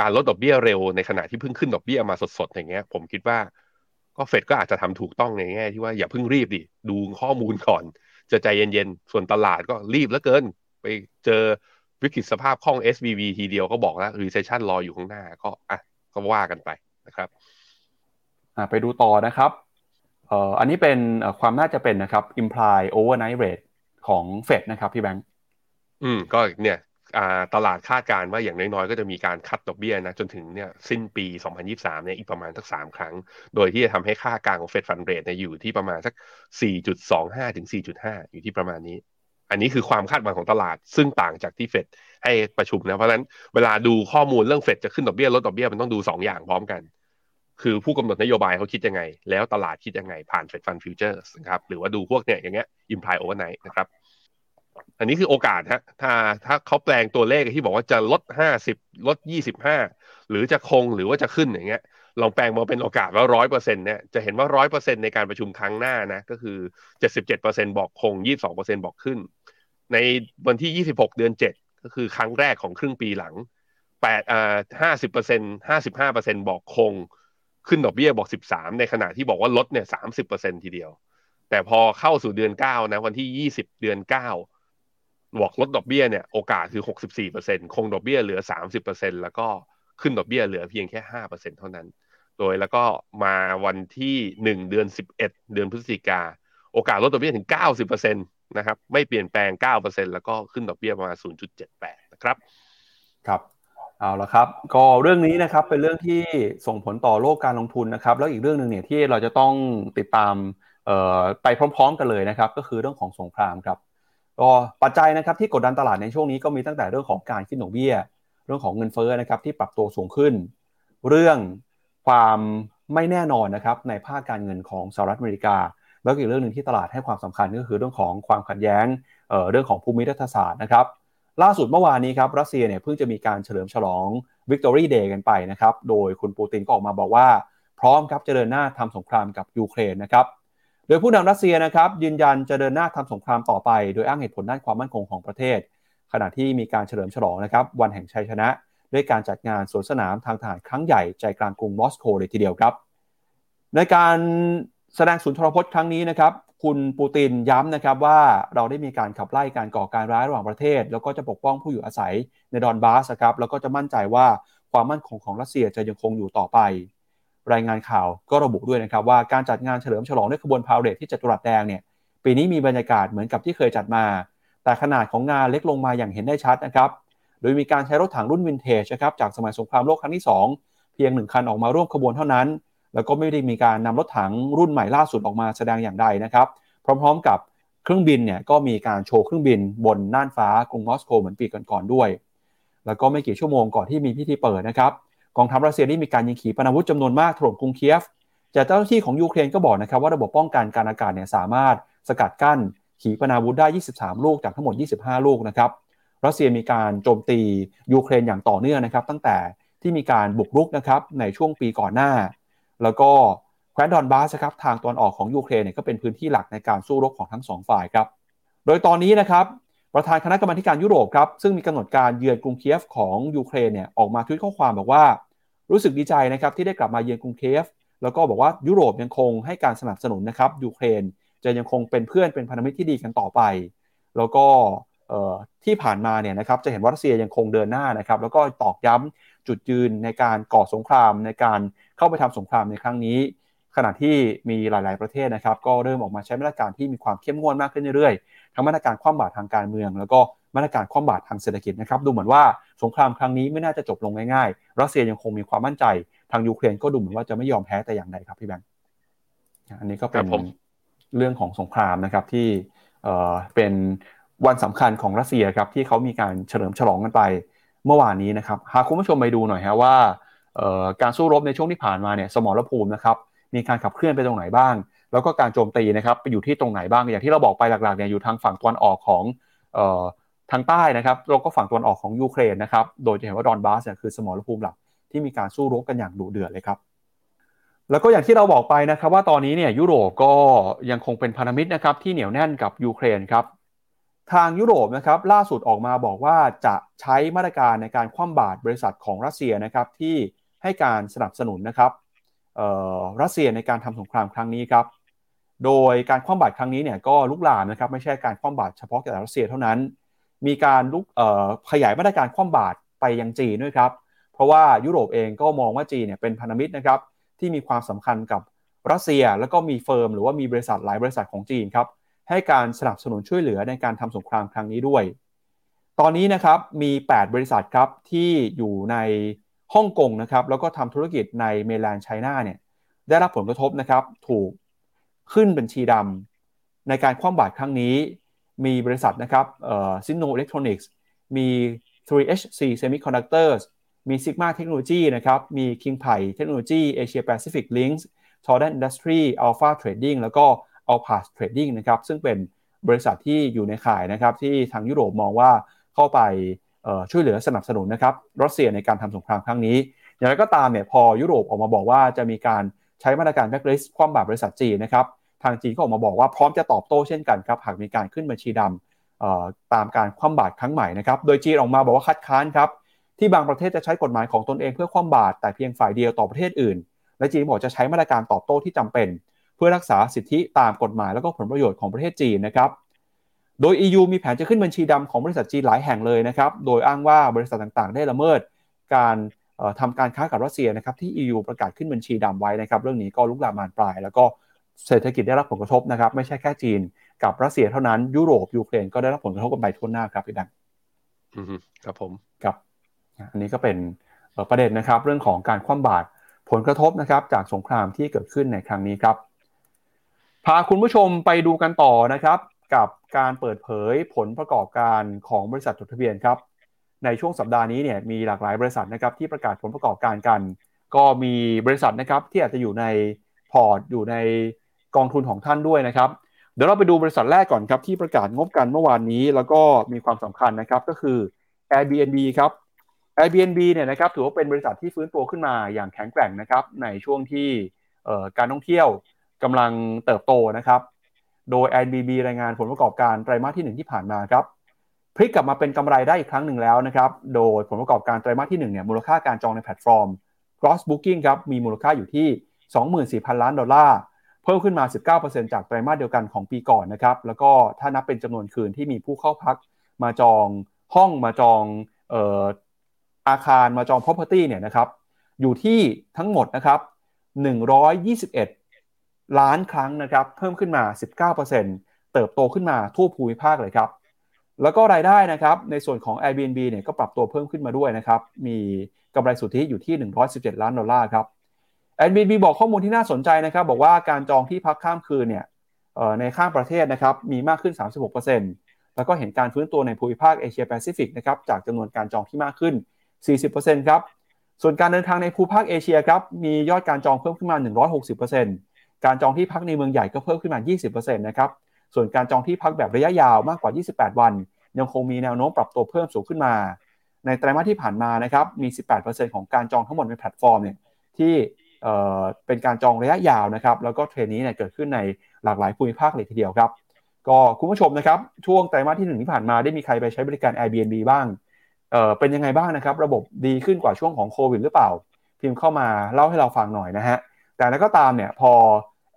การลดดอกเบี้ยเร็วในขณะที่เพิ่งขึ้นดอกเบี้ยมาสดๆอย่างเงี้ย ผมคิดว่าก็เฟดก็อาจจะทำถูกต้องในแง่ที่ว่าอย่าเพิ่งรีบดิดูข้อมูลก่อน จะใจเย็นๆ ส่วนตลาดก็รีบแล้วเกิน ไปเจอวิกฤตสภาพคล่อง SVB ทีเดียวก็บอกแล้ว recession รออยู่ข้างหน้าก็อะก็ว่ากันไปนะครับไปดูต่อนะครับ อันนี้เป็นความน่าจะเป็นนะครับ imply overnight rate ของเฟดนะครับพี่แบงค์อืมก็เนี่ยตลาดคาดการณ์ว่าอย่างน้อยๆ ก็จะมีการ cut ดอกเบี้ยนะจนถึงเนี่ยสิ้นปี 2023 เนี่ยอีกประมาณสักสามครั้ง โดยที่จะทำให้ค่ากลางของ Fed Fund Rate เนี่ยอยู่ที่ประมาณสัก 4.25 ถึง 4.5 อยู่ที่ประมาณนี้ อันนี้คือความคาดหวังของตลาด ซึ่งต่างจากที่เฟดให้ประชุมนะ เพราะฉะนั้นเวลาดูข้อมูลเรื่องเฟดจะขึ้นดอกเบี้ยลดดอกเบี้ยมันต้องดู 2 อย่างพร้อมกัน คือผู้กำหนดนโยบายเขาคิดยังไง แล้วตลาดคิดยังไงผ่าน Fed Fund Future นะครับหรือว่าดูพวกเนี่ยอย่างเงี้ย implied overnight นะครับ อันนี้คือโอกาสฮะถ้าถ้าเขาแปลงตัวเลขที่บอกว่าจะลดห้าสิบลดยี่สิบห้าหรือจะคงหรือว่าจะขึ้นอย่างเงี้ยลองแปลงมาเป็นโอกาสว่าร้อยเปอร์เซ็นต์เนี่ยจะเห็นว่าร้อยเปอร์เซ็นต์ในการประชุมครั้งหน้านะก็คือเจ็ดสิบเจ็ดเปอร์เซ็นบอกคงยี่สองเปอร์เซ็นบอกขึ้น ในวันที่ยี่สิบหกเดือนเจ็ดก็คือครั้งแรกของครึ่งปีหลังแปดอ่าห้าสิบเปอร์เซ็นห้าสิบห้าเปอร์เซ็นบอกคง ขึ้นดอกเบี้ยบอกสิบสามในขณะที่บอกว่าลดเนี่ยสามสิบเปอร์เซ็นทีเดียว แต่พอเข้าสู่เดือนเก้านะ วันที่ยี่สิบเดือนเก้าบอกลดดอกเบี้ยเนี่ยโอกาสคือ 64%คงดอกเบี้ยเหลือ 30%แล้วก็ขึ้นดอกเบี้ยเหลือเพียงแค่5%เซ็นเท่านั้น โดยแล้วก็มาวันที่ 1 เดือน 11 เดือนพฤศจิกาโอกาสลดดอกเบี้ยถึง 90%นะครับไม่เปลี่ยนแปลง 9%แล้วก็ขึ้นดอกเบี้ยประมาณ 0.78 นะครับ ครับ เอาละครับ ก็เรื่องนี้นะครับเป็นเรื่องที่ส่งผลต่อโลกการลงทุนนะครับ แล้วอีกเรื่องหนึ่งเนี่ยที่เราจะต้องติดตามไปพร้อม ๆ กันเลยนะครับ ก็คือเรื่องของสงครามครับก็ปัจจัยนะครับที่กดดันตลาดในช่วงนี้ก็มีตั้งแต่เรื่องของการขึ้นดอกเบี้ย เรื่องของเงินเฟ้อนะครับที่ปรับตัวสูงขึ้น เรื่องความไม่แน่นอนนะครับในภาคการเงินของสหรัฐอเมริกา แล้วอีกเรื่องหนึ่งที่ตลาดให้ความสำคัญก็คือเรื่องของความขัดแย้งเเรื่องของภูมิรัฐศาสตร์นะครับ ล่าสุดเมื่อวานนี้ครับรัสเซียเนี่ยเพิ่งจะมีการเฉลิมฉลอง Victory Day กันไปนะครับ โดยคุณปูตินก็ออกมาบอกว่า พร้อมครับจะเดินหน้าทำสงครามกับยูเครนนะครับ โดยผู้นำรัสเซียนะครับยืนยันจะเดินหน้าทำสงครามต่อไป โดยอ้างเหตุผลด้านความมั่นคงของประเทศ ขณะที่มีการเฉลิมฉลองนะครับวันแห่งชัยชนะ ด้วยการจัดงานสวนสนามทางทหารครั้งใหญ่ใจกลางกรุงมอสโกเลยทีเดียวครับ ในการแสดงสุนทรพจน์ครั้งนี้นะครับ คุณปูตินย้ำนะครับว่าเราได้มีการขับไล่การก่อการร้ายระหว่างประเทศ แล้วก็จะปกป้องผู้อยู่อาศัยในดอนบาสครับแล้วก็จะมั่นใจว่าความมั่นคงของรัสเซียจะยังคงอยู่ต่อไป รายงานข่าวก็ระบุด้วยนะครับว่าการจัดงานเฉลิมฉลองด้วยขบวนพาเหรดที่จัตุรัสแดงเนี่ยปีนี้มีบรรยากาศเหมือนกับที่เคยจัดมา แต่ขนาดของงานเล็กลงมาอย่างเห็นได้ชัดนะครับโดยมีการใช้รถถังรุ่นวินเทจนะครับจากสมัยสงครามโลกครั้งที่ 2 เพียงหนึ่งคันออกมาร่วมขบวนเท่านั้น แล้วก็ไม่ได้มีการนำรถถังรุ่นใหม่ล่าสุดออกมาแสดงอย่างใดนะครับ พร้อมๆกับเครื่องบินเนี่ยก็มีการโชว์เครื่องบินบนน่านฟ้ากรุงมอสโกเหมือนปีก่อนๆด้วย แล้วก็ไม่กี่ชั่วโมงก่อนที่มีพิธีเปิดนะครับกองทัพรัสเซียได้มีการยิงขีปนาวุธจำนวนมากถล่มกรุงเคียฟจากเจ้าหน้าที่ของยูเครนก็บอกนะครับว่าระบบป้องกันการอากาศเนี่ยสามารถสกัดกั้นขีปนาวุธได้ 23 ลูกจากทั้งหมด 25 ลูกนะครับรัสเซียมีการโจมตียูเครนอย่างต่อเนื่องนะครับ ตั้งแต่ที่มีการบุกรุกนะครับในช่วงปีก่อนหน้า แล้วก็แคว้นดอนบาสครับทางตอนออกของยูเครนเนี่ยก็เป็นพื้นที่หลักในการสู้รบของทั้งสองฝ่ายครับ โดยตอนนี้นะครับประธานคณะกรรมาการยุโรปครับซึ่งมีกำหนดการเยือนกรุงเคียฟของยูเครนเนี่ยออกมาทวีตข้อความบอกว่า รู้สึกดีใจนะครับที่ได้กลับมาเยือนกรุงเคียฟแล้วก็บอกว่ายุโรปยังคงให้การสนับสนุนนะครับยูเครนจะยังคงเป็นเพื่อนเป็นพันธมิตรที่ดีกันต่อไป แล้วก็ที่ผ่านมาเนี่ยนะครับจะเห็นว่ารัสเซียยังคงเดินหน้านะครับแล้วก็ตอกย้ำ จุดยืนในการก่อสงครามในการเข้าไปทำสงครามในครั้งนี้ ขณะที่มีหลาย ๆประเทศนะครับ ก็เริ่มออกมาใช้มาตรการที่มีความเข้มงวดมากขึ้นเรื่อยๆทั้งมาตรการคว่ำบาตรทางการเมือง แล้วก็มาตรการคว่ำบาตรทางเศรษฐกิจนะครับดูเหมือนว่าสงครามครั้งนี้ไม่น่าจะจบลงง่ายๆรัสเซียยังคงมีความมั่นใจทางยูเครนก็ดูเหมือนว่าจะไม่ยอมแพ้แต่อย่างใดครับพี่แบงค์อันนี้ก็เป็นเรื่องของสงครามนะครับที่เป็นวันสำคัญของรัสเซียครับที่เขามีการเฉลิมฉลองกันไป เมื่อวานนี้นะครับหากคุณผู้ชมไปดูหน่อยฮะว่าการสู้รบในช่วงที่ผ่านมาเนี่ยสมรภูมินะครับมีการขับเคลื่อนไปตรงไหนบ้าง แล้วก็การโจมตีนะครับไปอยู่ที่ตรงไหนบ้างอย่างที่เราบอกไปหลักๆเนี่ยอยู่ทางฝั่งตะวันออกของทางใต้นะครับแล้วก็ฝั่งตะวันออกของยูเครนนะครับโดยจะเห็นว่าดอนบาสเนี่ยคือสมรภูมิหลักที่มีการสู้รบกันอย่างดุเดือดเลยครับแล้วก็อย่างที่เราบอกไปนะครับว่าตอนนี้เนี่ยยุโรปก็ยังคงเป็นพันธมิตรนะครับที่เหนียวแน่นกับยูเครนครับ ทางยุโรปนะครับล่าสุดออกมาบอกว่าจะใช้มาตรการในการคว่ำบาตรบริษัทของรัสเซียนะครับที่ให้การสนับสนุนนะครับรัสเซียในการทำสงครามครั้งนี้ครับโดยการคว่ำบาตรครั้งนี้เนี่ยก็ลุกลามนะครับไม่ใช่การคว่ำบาตรเฉพาะแต่รัสเซียเท่านั้น มีการลุกขยายมาตรการคว่ำบาตรไปยังจีนด้วยครับเพราะว่ายุโรปเองก็มองว่าจีนเนี่ยเป็นพันธมิตรนะครับที่มีความสำคัญกับรัสเซีย แล้วก็มี firm หรือว่ามีบริษัทหลายบริษัทของจีนครับ ให้การสนับสนุนช่วยเหลือในการทำสงครามครั้งนี้ด้วย ตอนนี้นะครับมี 8 บริษัทครับที่อยู่ในฮ่องกงนะครับแล้วก็ทำธุรกิจใน Mainland China เนี่ยได้รับผลกระทบนะครับถูกขึ้นบัญชีดำในการคว่ำบาตรครั้งนี้ มีบริษัทนะครับ Sinno Electronics มี 3HC Semiconductors มี Sigma Technology นะครับ มี King Pai Technology Asia Pacific Links Jordan Industry Alpha Trading แล้วก็ Alpas Trading นะครับซึ่งเป็นบริษัทที่อยู่ในข่ายนะครับที่ทางยุโรปมองว่าเข้าไปช่วยเหลือสนับสนุนนะครับรัสเซียในการทำสงครามครั้งนี้ อย่างไรก็ตามเนี่ยพอยุโรปออกมาบอกว่าจะมีการใช้มาตรการแบ็กลิสต์คว่ำบาตรบริษัทจีนนะครับทางจีนก็ออกมาบอกว่าพร้อมจะตอบโต้เช่นกันครับหากมีการขึ้นบัญชีดำตามการคว่ำบาตรครั้งใหม่นะครับโดยจีนออกมาบอกว่าคัดค้านครับที่บางประเทศจะใช้กฎหมายของตนเองเพื่อคว่ำบาตรแต่เพียงฝ่ายเดียวต่อประเทศอื่น และจีนบอกจะใช้มาตรการตอบโต้ที่จำเป็น พื่อรักษาสิทธิตามกฎหมายและก็ผลประโยชน์ของประเทศจีนนะครับ โดย EU มีแผนจะขึ้นบัญชีดำของบริษัทจีนหลายแห่งเลยนะครับ โดยอ้างว่าบริษัทต่างๆ ได้ละเมิดการทำการค้ากับรัสเซียนะครับที่ EU ประกาศขึ้นบัญชีดำไว้นะครับ เรื่องนี้ก็ลุกลามบานปลาย แล้วก็เศรษฐกิจได้รับผลกระทบนะครับ ไม่ใช่แค่จีนกับรัสเซียเท่านั้นยุโรปยูเครนก็ได้รับผลกระทบกันไปทั่วหน้าครับพี่ดังครับผมครับ อันนี้ก็เป็นประเด็นนะครับ เรื่องของการคว่ำบาตรผลกระทบนะครับจากสงครามที่เกิดขึ้นในครั้งนี้ครับ พาคุณผู้ชมไปดูกันต่อนะครับ กับการเปิดเผยผลประกอบการของบริษัทจดทะเบียนครับ ในช่วงสัปดาห์นี้เนี่ยมีหลากหลายบริษัทนะครับที่ประกาศผลประกอบการกัน ก็มีบริษัทนะครับที่อาจจะอยู่ในพอร์ตอยู่ในกองทุนของท่านด้วยนะครับ เดี๋ยวเราไปดูบริษัทแรกก่อนครับที่ประกาศงบกันเมื่อวานนี้ แล้วก็มีความสำคัญนะครับก็คือ Airbnb ครับ Airbnb เนี่ยนะครับถือว่าเป็นบริษัทที่ฟื้นตัวขึ้นมาอย่างแข็งแกร่งนะครับในช่วงที่การท่องเที่ยว กำลังเติบโตนะครับ โดย Airbnb รายงานผลประกอบการไตรมาสที่ 1 ที่ผ่านมาครับพลิกกลับมาเป็นกำไรได้อีกครั้งหนึ่งแล้วนะครับ โดยผลประกอบการไตรมาสที่1เนี่ยมูลค่าการจองในแพลตฟอร์ม gross booking ครับมีมูลค่าอยู่ที่ 24,000 ล้านดอลลาร์เพิ่มขึ้นมา 19%จากไตรมาสเดียวกันของปีก่อนนะครับ แล้วก็ถ้านับเป็นจำนวนคืนที่มีผู้เข้าพักมาจองห้องมาจองอออาคารมาจอง property เนี่ยนะครับ อยู่ที่ทั้งหมดนะครับ 121 ล้านครั้งนะครับเพิ่มขึ้นมา 19%เติบโตขึ้นมาทั่วภูมิภาคเลยครับ แล้วก็รายได้นะครับในส่วนของ Airbnb เนี่ยก็ปรับตัวเพิ่มขึ้นมาด้วยนะครับมีกำไรสุทธิอยู่ที่ 117 ล้านดอลลาร์ครับ Airbnb บอกข้อมูลที่น่าสนใจนะครับ บอกว่าการจองที่พักข้ามคืนเนี่ยในข้างประเทศนะครับมีมากขึ้น 36%แล้วก็เห็นการฟื้นตัวในภูมิภาคเอเชียแปซิฟิกนะครับจากจำนวนการจองที่มากขึ้น 40%ครับส่วนการเดินทางในภูมิภาคเอเชียครับมียอดการจองเพิ่มขึ้นมา 160% การจองที่พักในเมืองใหญ่ก็เพิ่มขึ้นมา 20%นะครับ ส่วนการจองที่พักแบบระยะยาวมากกว่า 28 วัน ยังคงมีแนวโน้มปรับตัวเพิ่มสูงขึ้นมา ในไตรมาสที่ผ่านมานะครับ มี 18%ของการจองทั้งหมดในแพลตฟอร์มเนี่ยที่เป็นการจองระยะยาวนะครับ แล้วก็เทรนด์นี้เนี่ยเกิดขึ้นในหลากหลายภูมิภาคเลยทีเดียวครับ ก็คุณผู้ชมนะครับ ช่วงไตรมาสที่หนึ่งที่ผ่านมาได้มีใครไปใช้บริการ Airbnb บ้าง เป็นยังไงบ้างนะครับ ระบบดีขึ้นกว่าช่วงของโควิดหรือเปล่า พิมพ์เข้ามาเล่าให้เราฟังหน่อยนะฮะ แต่แล้วก็ตามเนี่ยพอ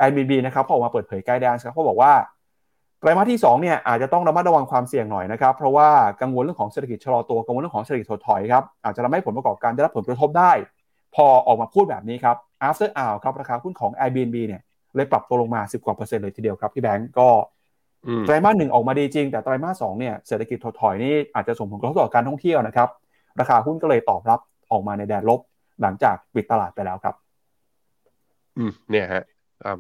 Airbnb นะครับพอออกมาเปิดเผย guidance ครับเขาบอกว่าไตรมาสที่2เนี่ยอาจจะต้องระมัดระวังความเสี่ยงหน่อยนะครับ เพราะว่ากังวลเรื่องของเศรษฐกิจชะลอตัวกังวลเรื่องของเศรษฐกิจถดถอยครับอาจจะทำให้ผลประกอบการได้รับผลกระทบได้ พอออกมาพูดแบบนี้ครับ after hour ครับราคาหุ้นของ Airbnb เนี่ยเลยปรับตัวลงมา 10กว่าเปอร์เซ็นต์เลยทีเดียวครับพี่แบงก์ก็ไตรมาสหนึ่งออกมาดีจริง แต่ไตรมาสสองเนี่ยเศรษฐกิจถดถอยนี่อาจจะส่งผลกระทบต่อการท่องเที่ยวนะครับ ราคาหุ้นก็เลยตอบรับออกมาในแดนลบหลังจากปิดตลาดไปแล้วครับ อืมเนี่ยฮะ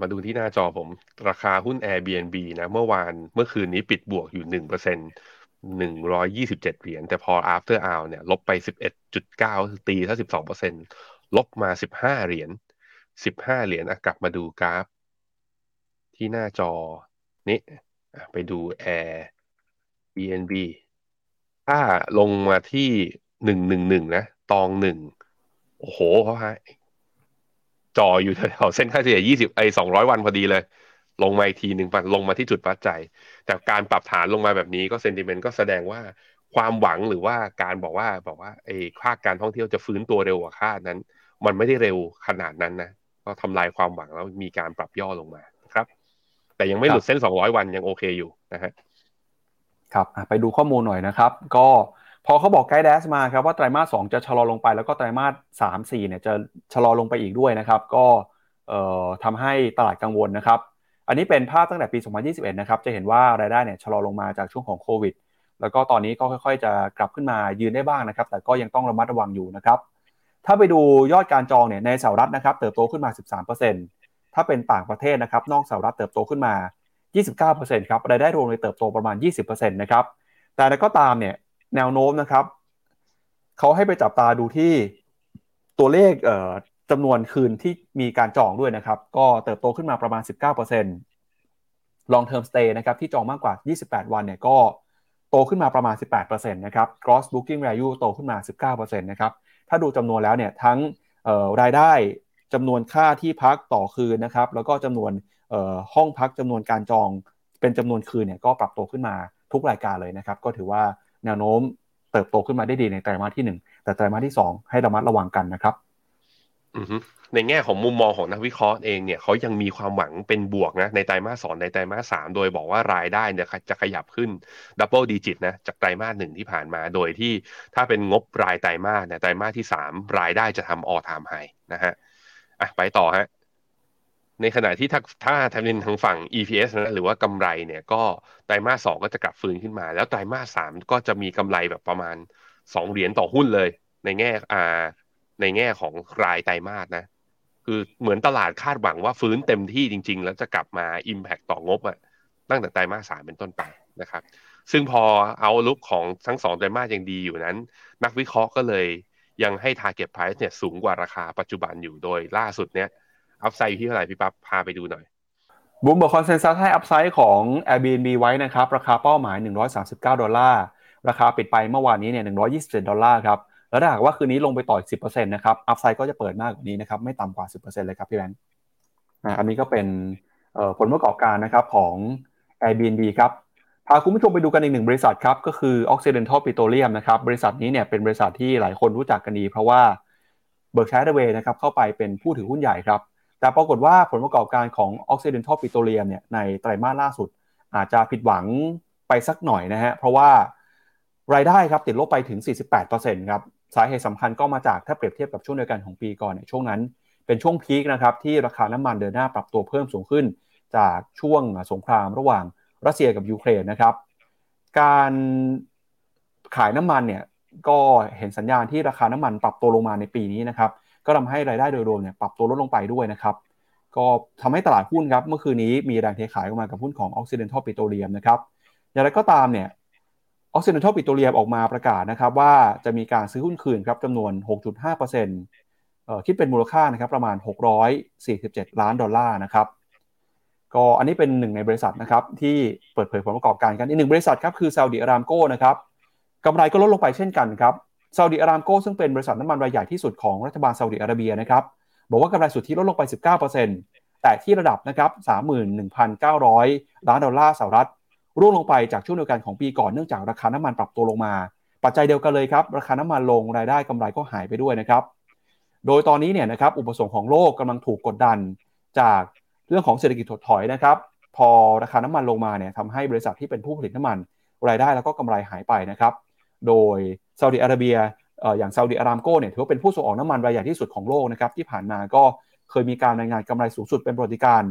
มาดูที่หน้าจอผม ราคาหุ้น Airbnb นะเมื่อวานเมื่อคืนนี้ปิดบวกอยู่หนึ่งเปอร์เซ็นหนึ่งร้อยยี่สิบเจ็ดเหรียญแต่พอ after hour เนี่ย ลบไปสิบเอ็ดจุดเก้าตีถ้าสิบสองเปอร์เซ็นลบมาสิบห้าเหรียญสิบห้าเหรียญกลับมาดูกราฟ ที่หน้าจอนี้ไปดู Air BNB ถ้าลงมาที่หนึ่งหนึ่งหนึ่งนะ ตองหนึ่งโอ้โหเขาฮะ จออยู่แถวเส้นค่าเฉลี่ยยี่สิบไอสองร้อยวันพอดีเลย ลงมาอีกทีหนึ่งลงมาที่จุดวัดใจ แต่การปรับฐานลงมาแบบนี้ก็เซนติเมนต์ก็แสดงว่าความหวังหรือว่าการบอกว่าบอกว่าไอ้ค่าการท่องเที่ยวจะฟื้นตัวเร็วกว่าคาดนั้น มันไม่ได้เร็วขนาดนั้นนะก็ทำลายความหวังแล้วมีการปรับย่อลงมาครับ แต่ยังไม่หลุดเส้นสองร้อยวันยังโอเคอยู่นะฮะครับไปดูข้อมูลหน่อยนะครับ ก็ พอเขาบอกไกด์แดสมาครับว่าไตรมาสสจะชะลอลงไป แล้วก็ไตรมาสสามสี่เนี่ยจะชะลอลงไปอีกด้วยนะครับ ก็ทำให้ตลาดกังวลนะครับ อันนี้เป็นภาพตั้งแต่ปี 2021 นะครับ จะเห็นว่ารายได้เนี่ยชะลอลงมาจากช่วงของโควิด แล้วก็ตอนนี้ก็ค่อย ๆ จะกลับขึ้นมายืนได้บ้างนะครับ แต่ก็ยังต้องระมัดระวังอยู่นะครับ ถ้าไปดูยอดการจองเนี่ยในสหรัฐนะครับ เติบโตขึ้นมา 13%ถ้าเป็นต่างประเทศนะครับ นอกสหรัฐเติบโตขึ้นมา 29%ครับ รายได้รวมเลยเติบโตประมาณ 20%นะครับ แต่แก็ตามเนี่ย แนวโน้มนะครับเขาให้ไปจับตาดูที่ตัวเลขจำนวนคืนที่มีการจองด้วยนะครับ ก็เติบโตขึ้นมาประมาณ 19% long term stay นะครับที่จองมากกว่า 28 วันเนี่ยก็โตขึ้นมาประมาณ 18%นะครับ gross booking value โตขึ้นมา 19%นะครับ ถ้าดูจำนวนแล้วเนี่ยทั้งรายได้จำนวนค่าที่พักต่อคืนนะครับ แล้วก็จำนวนห้องพักจำนวนการจองเป็นจำนวนคืนเนี่ยก็ปรับโตขึ้นมาทุกรายการเลยนะครับ ก็ถือว่า แนวโน้มเติบโตขึ้นมาได้ดีในไตรมาสที่ 1 แต่ไตรมาสที่ 2 ให้ระมัดระวังกันนะครับในแง่ของมุมมองของนักวิเคราะห์เองเนี่ยเขายังมีความหวังเป็นบวกนะในไตรมาสสองในไตรมาสสามโดยบอกว่ารายได้เนี่ยจะขยับขึ้น double digit นะจากไตรมาสหนึ่งที่ผ่านมาโดยที่ถ้าเป็นงบรายไตรมาสเนี่ยไตรมาสที่สามรายได้จะทำ all time high นะฮะอะไปต่อฮะ ในขณะที่ถ้าถ้าทำเป็นทางฝั่ง EPS นะหรือว่ากำไรเนี่ยก็ไตรมาสสองก็จะกลับฟื้นขึ้นมา แล้วไตรมาสสามก็จะมีกำไรแบบประมาณสองเหรียญต่อหุ้นเลย ในแง่อ่าในแง่ของรายไตรมาสนะ คือเหมือนตลาดคาดหวังว่าฟื้นเต็มที่จริง ๆ แล้วจะกลับมา Impact ต่องบอะตั้งแต่ไตรมาสสามเป็นต้นไปนะครับ ซึ่งพอเอาลุกของทั้งสองไตรมาสยังดีอยู่นั้น นักวิเคราะห์ก็เลยยังให้ Target Price เนี่ยสูงกว่าราคาปัจจุบันอยู่โดยล่าสุดเนี่ย upside อยู่ที่เท่าไหร่พี่ปั๊บพาไปดูหน่อย Bloomberg consensus ให้ upside ของ Airbnb ไว้นะครับ ราคาเป้าหมาย 139 ดอลลาร์ ราคาปิดไปเมื่อวานนี้เนี่ย127 ดอลลาร์ครับ แล้วถ้าหากว่าคืนนี้ลงไปต่ออีก 10%นะครับ upside ก็จะเปิดมากกว่านี้นะครับ ไม่ต่ำกว่า 10%เลยครับพี่แบงค์อันนี้ก็เป็นผลประกอบการนะครับของ Airbnb ครับ พาคุณผู้ชมไปดูกันอีกหนึ่งบริษัทครับ ก็คือ Occidental Petroleum นะครับ บริษัทนี้เนี่ยเป็นบริษัทที่หลายคนรู้จักกันดี เพราะว่าBerkshire Hathaway นะครับเข้าไปเป็นผู้ถือหุ้นใหญ่ครับ แต่ปรากฏว่าผลประกอบการของ Occidental Petroleum เนี่ยในไตรมาสล่าสุด อาจจะผิดหวังไปสักหน่อยนะฮะเพราะว่ารายได้ครับติดลบไปถึง 48%ครับสาเหตุสำคัญก็มาจากถ้าเปรียบเทียบกับช่วงเดียวกันของปีก่อนเนี่ยช่วงนั้นเป็นช่วง peak นะครับที่ราคาน้ำมันเดินหน้าปรับตัวเพิ่มสูงขึ้น จากช่วงสงครามระหว่างรัสเซียกับยูเครนนะครับการขายน้ำมันเนี่ยก็เห็นสัญญาณที่ราคาน้ำมันปรับตัวลงมาในปีนี้นะครับ ก็ทำให้รายได้โดยรวมเนี่ยปรับตัวลดลงไปด้วยนะครับก็ทำให้ตลาดหุ้นครับเมื่อคืนนี้มีแรงเทขายออกมากับหุ้นของ Occidental Petroleum นะครับอย่างไรก็ตามเนี่ย Occidental Petroleum ออกมาประกาศนะครับว่าจะมีการซื้อหุ้นคืนครับจำนวน 6.5%เอ่อคิดเป็นมูลค่านะครับประมาณ 647 ล้านดอลลาร์นะครับก็อันนี้เป็นหนึ่งในบริษัทนะครับที่เปิดเผยผลประกอบการกันอีกหนึ่งบริษัทครับคือซาอุดิอารามโก้นะครับกำไรก็ลดลงไปเช่นกันครับ ซาอุดิอารามโกซึ่งเป็นบริษัทน้ำมันรายใหญ่ที่สุดของรัฐบาลซาอุดิอาระเบียนะครับบอกว่ากำไรสุทธิลดลงไป 19%แต่ที่ระดับนะครับ 31,900 ล้านดอลลาร์สหรัฐ ร่วงลงไปจากช่วงเดียวกันของปีก่อนเนื่องจากราคาน้ำมันปรับตัวลงมา ปัจจัยเดียวกันเลยครับ ราคาน้ำมันลงรายได้กำไรก็หายไปด้วยนะครับ โดยตอนนี้เนี่ยนะครับอุปสงค์ของโลกกำลังถูกกดดันจากเรื่องของเศรษฐกิจถดถอยนะครับ พอราคาน้ำมันลงมาเนี่ยทำให้บริษัทที่เป็นผู้ผลิตน้ำมัน รายได้แล้วก็กำไรหายไปนะครับ โดย ซาอุดิอาระเบียอย่างซาอุดิอารามโก้เนี่ยถือว่าเป็นผู้ส่งออกน้ำมันรายใหญ่ที่สุดของโลกนะครับที่ผ่านมาก็เคยมีการรายงานกำไรสูงสุดเป็นประวัติการ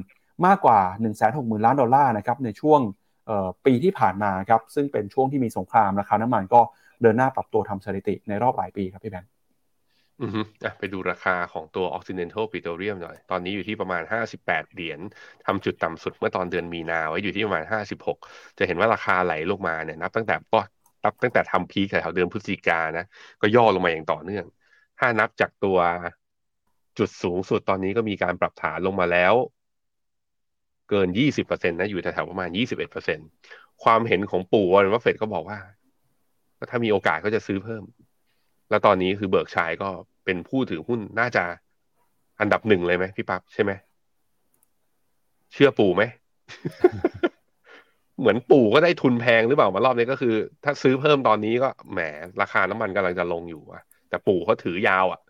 มากกว่า 1 6 0 0 0 0 ล้านดอลลาร์นะครับในช่วงปีที่ผ่านมาครับซึ่งเป็นช่วงที่มีสงครามราคาน้ำมันก็เดินหน้าปรับตัวทำสถิติในรอบหลายปีครับพี่แบงค์อือฮึอะไปดูราคาของตัว Occidental Petroleum หน่อย ตอนนี้อยู่ที่ประมาณ 58 เหรียญทำจุดต่ำสุดเมื่อตอนเดือนมีนาไว้อยู่ที่ประมาณ 56 จะเห็นว่าราคาไหลลงมาเนี่ยนับตั้งแต่ นับตั้งแต่ทำ peak แถวเดือนพฤศจิกานะ ก็ย่อลงมาอย่างต่อเนื่อง ถ้านับจากตัวจุดสูงสุดตอนนี้ก็มีการปรับฐานลงมาแล้ว เกิน20%นะ อยู่แถวๆประมาณ21%ความเห็นของปู่วอร์เรนบัฟเฟตต์ก็บอกว่าถ้ามีโอกาสก็จะซื้อเพิ่ม แล้วตอนนี้คือเบิร์กชัยก็เป็นผู้ถือหุ้นน่าจะอันดับหนึ่งเลยไหมพี่ปั๊บใช่ไหม เชื่อปู่ไหม เหมือนปู่ก็ได้ทุนแพงหรือเปล่ามารอบนี้ก็คือ ถ้าซื้อเพิ่มตอนนี้ก็แหมราคาน้ำมันกำลังจะลงอยู่อะแต่ปู่เขาถือยาวอะ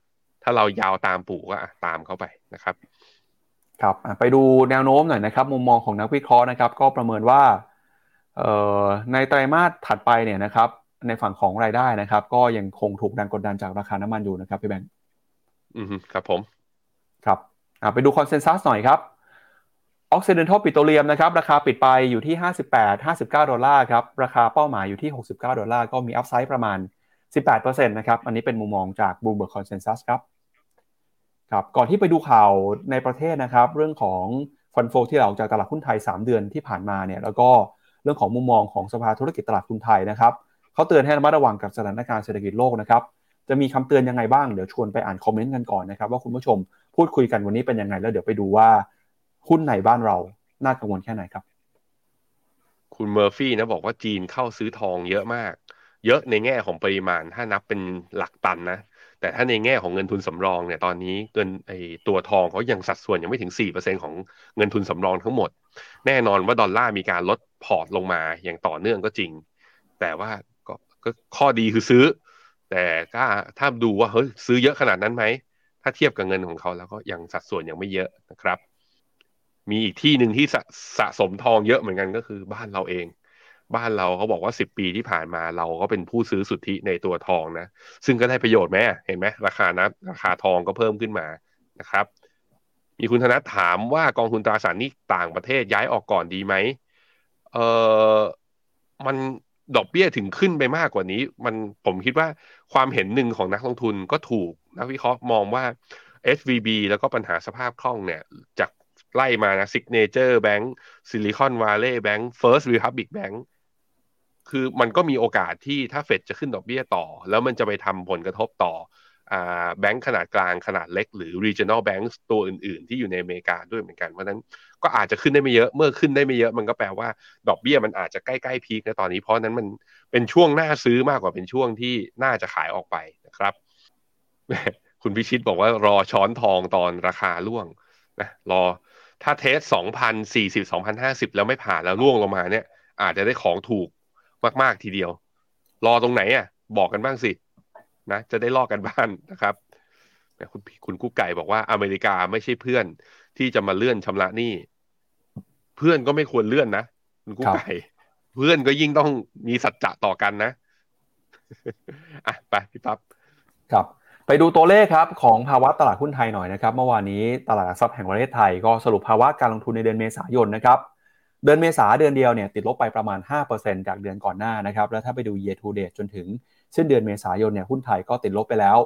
ถ้าเรายาวตามปู่ก็ตามเขาไปนะครับ ครับไปดูแนวโน้มหน่อยนะครับ มุมมองของนักวิเคราะห์นะครับ ก็ประเมินว่าในไตรมาสถัดไปเนี่ยนะครับ ในฝั่งของรายได้นะครับ ก็ยังคงถูกดันกดดันจากราคาน้ำมันอยู่นะครับพี่แบงค์อืมครับผม ครับไปดูคอนเซนแซสหน่อยครับ Occidental Petroleum นะครับราคาปิดไปอยู่ที่ 58 59 ดอลลาร์ครับราคาเป้าหมายอยู่ที่ 69 ดอลลาร์ก็มีอัพไซด์ประมาณ 18%นะครับอันนี้เป็นมุมมองจาก Bloomberg Consensus ครับครับก่อนที่ไปดูข่าวในประเทศนะครับ เรื่องของฟันโฟที่เราจากตลาดหุ้นไทย 3 เดือนที่ผ่านมาเนี่ยแล้วก็เรื่องของมุมมองของสภาธุรกิจตลาดหุ้นไทยนะครับเขาเตือนให้ระมัดระวังกับสถานการณ์เศรษฐกิจโลกนะครับจะมีคำเตือนยังไงบ้างเดี๋ยวชวนไปอ่านคอมเมนต์กันก่อนนะครับว่าคุณผู้ชมพูดคุยกันวันนี้เป็นยังไงแล้วเดี๋ยวไปดูว่า หุ้นไหนบ้านเรา น่ากังวลแค่ไหนครับ คุณเมอร์ฟี่นะบอกว่าจีนเข้าซื้อทองเยอะมาก เยอะในแง่ของปริมาณถ้านับเป็นหลักตันนะ แต่ถ้าในแง่ของเงินทุนสำรองเนี่ยตอนนี้เงินไอตัวทองเขายังสัดส่วนยังไม่ถึง 4%ของเงินทุนสำรองทั้งหมด แน่นอนว่าดอลลาร์มีการลดพอร์ตลงมาอย่างต่อเนื่องก็จริง แต่ว่าก็กข้อดีคือซื้อ แต่ถ้าถ้าดูว่าเฮ้ยซื้อเยอะขนาดนั้นไหมถ้าเทียบกับเงินของเขาแล้วก็ยังสัดส่วนยังไม่เยอะนะครับ มีอีกที่หนึ่งที่สะสะสมทองเยอะเหมือนกันก็คือบ้านเราเอง บ้านเราเขาบอกว่าสิบปีที่ผ่านมาเราก็เป็นผู้ซื้อสุทธิในตัวทองนะ ซึ่งก็ได้ประโยชน์ไหมเห็นไหมราคานะราคาทองก็เพิ่มขึ้นมานะครับ มีคุณธนัทถามว่ากองทุนตราสารนี้ต่างประเทศย้ายออกก่อนดีไหมเออมันดอกเบี้ยถึงขึ้นไปมากกว่านี้ มันผมคิดว่าความเห็นหนึ่งของนักลงทุนก็ถูก นักวิเคราะห์มองว่า SVB แล้วก็ปัญหาสภาพคล่องเนี่ย จาก ไล่มานะ Signature Bank Silicon Valley Bank First Republic Bank คือมันก็มีโอกาสที่ถ้าเฟดจะขึ้นดอกเบี้ยต่อ แล้วมันจะไปทำผลกระทบต่อแบงก์ขนาดกลางขนาดเล็ก หรือ regional bank ตัวอื่น ๆ ที่อยู่ในอเมริกาด้วยเหมือนกัน เพราะนั้นก็อาจจะขึ้นได้ไม่เยอะเมื่อขึ้นได้ไม่เยอะมันก็แปลว่า ดอกเบี้ยมันอาจจะใกล้ๆพีคในตอนนี้เพราะนั้นมันเป็นช่วงหน้าซื้อมากกว่าเป็นช่วงที่น่าจะขายออกไปนะครับ คุณพิชิตบอกว่ารอช้อนทองตอนราคาล่วงนะรอ ถ้าเทสสองพันสี่สิบสองพันห้าสิบแล้วไม่ผ่านแล้วร่วงลงมาเนี่ย อาจจะได้ของถูกมากๆทีเดียว รอตรงไหนอะ บอกกันบ้างสินะจะได้ลอกกันบ้านนะครับคุณคุณกุ๊กไก่บอกว่าอเมริกาไม่ใช่เพื่อนที่จะมาเลื่อนชำระหนี้เพื่อนก็ไม่ควรเลื่อนนะคุณกู้ไก่เพื่อนก็ยิ่งต้องมีสัจจะต่อกันนะอะไปพี่ปั๊บครับ ไปดูตัวเลขครับของภาวะตลาดหุ้นไทยหน่อยนะครับ เมื่อวานนี้ตลาดหลักทรัพย์แห่งประเทศไทยก็สรุปภาวะการลงทุนในเดือนเมษายนนะครับ เดือนเมษาเดือนเดียวเนี่ยติดลบไปประมาณ 5%จากเดือนก่อนหน้านะครับ แล้วถ้าไปดู year to date จนถึงสิ้นเดือนเมษายนเนี่ยหุ้นไทยก็ติดลบไปแล้ว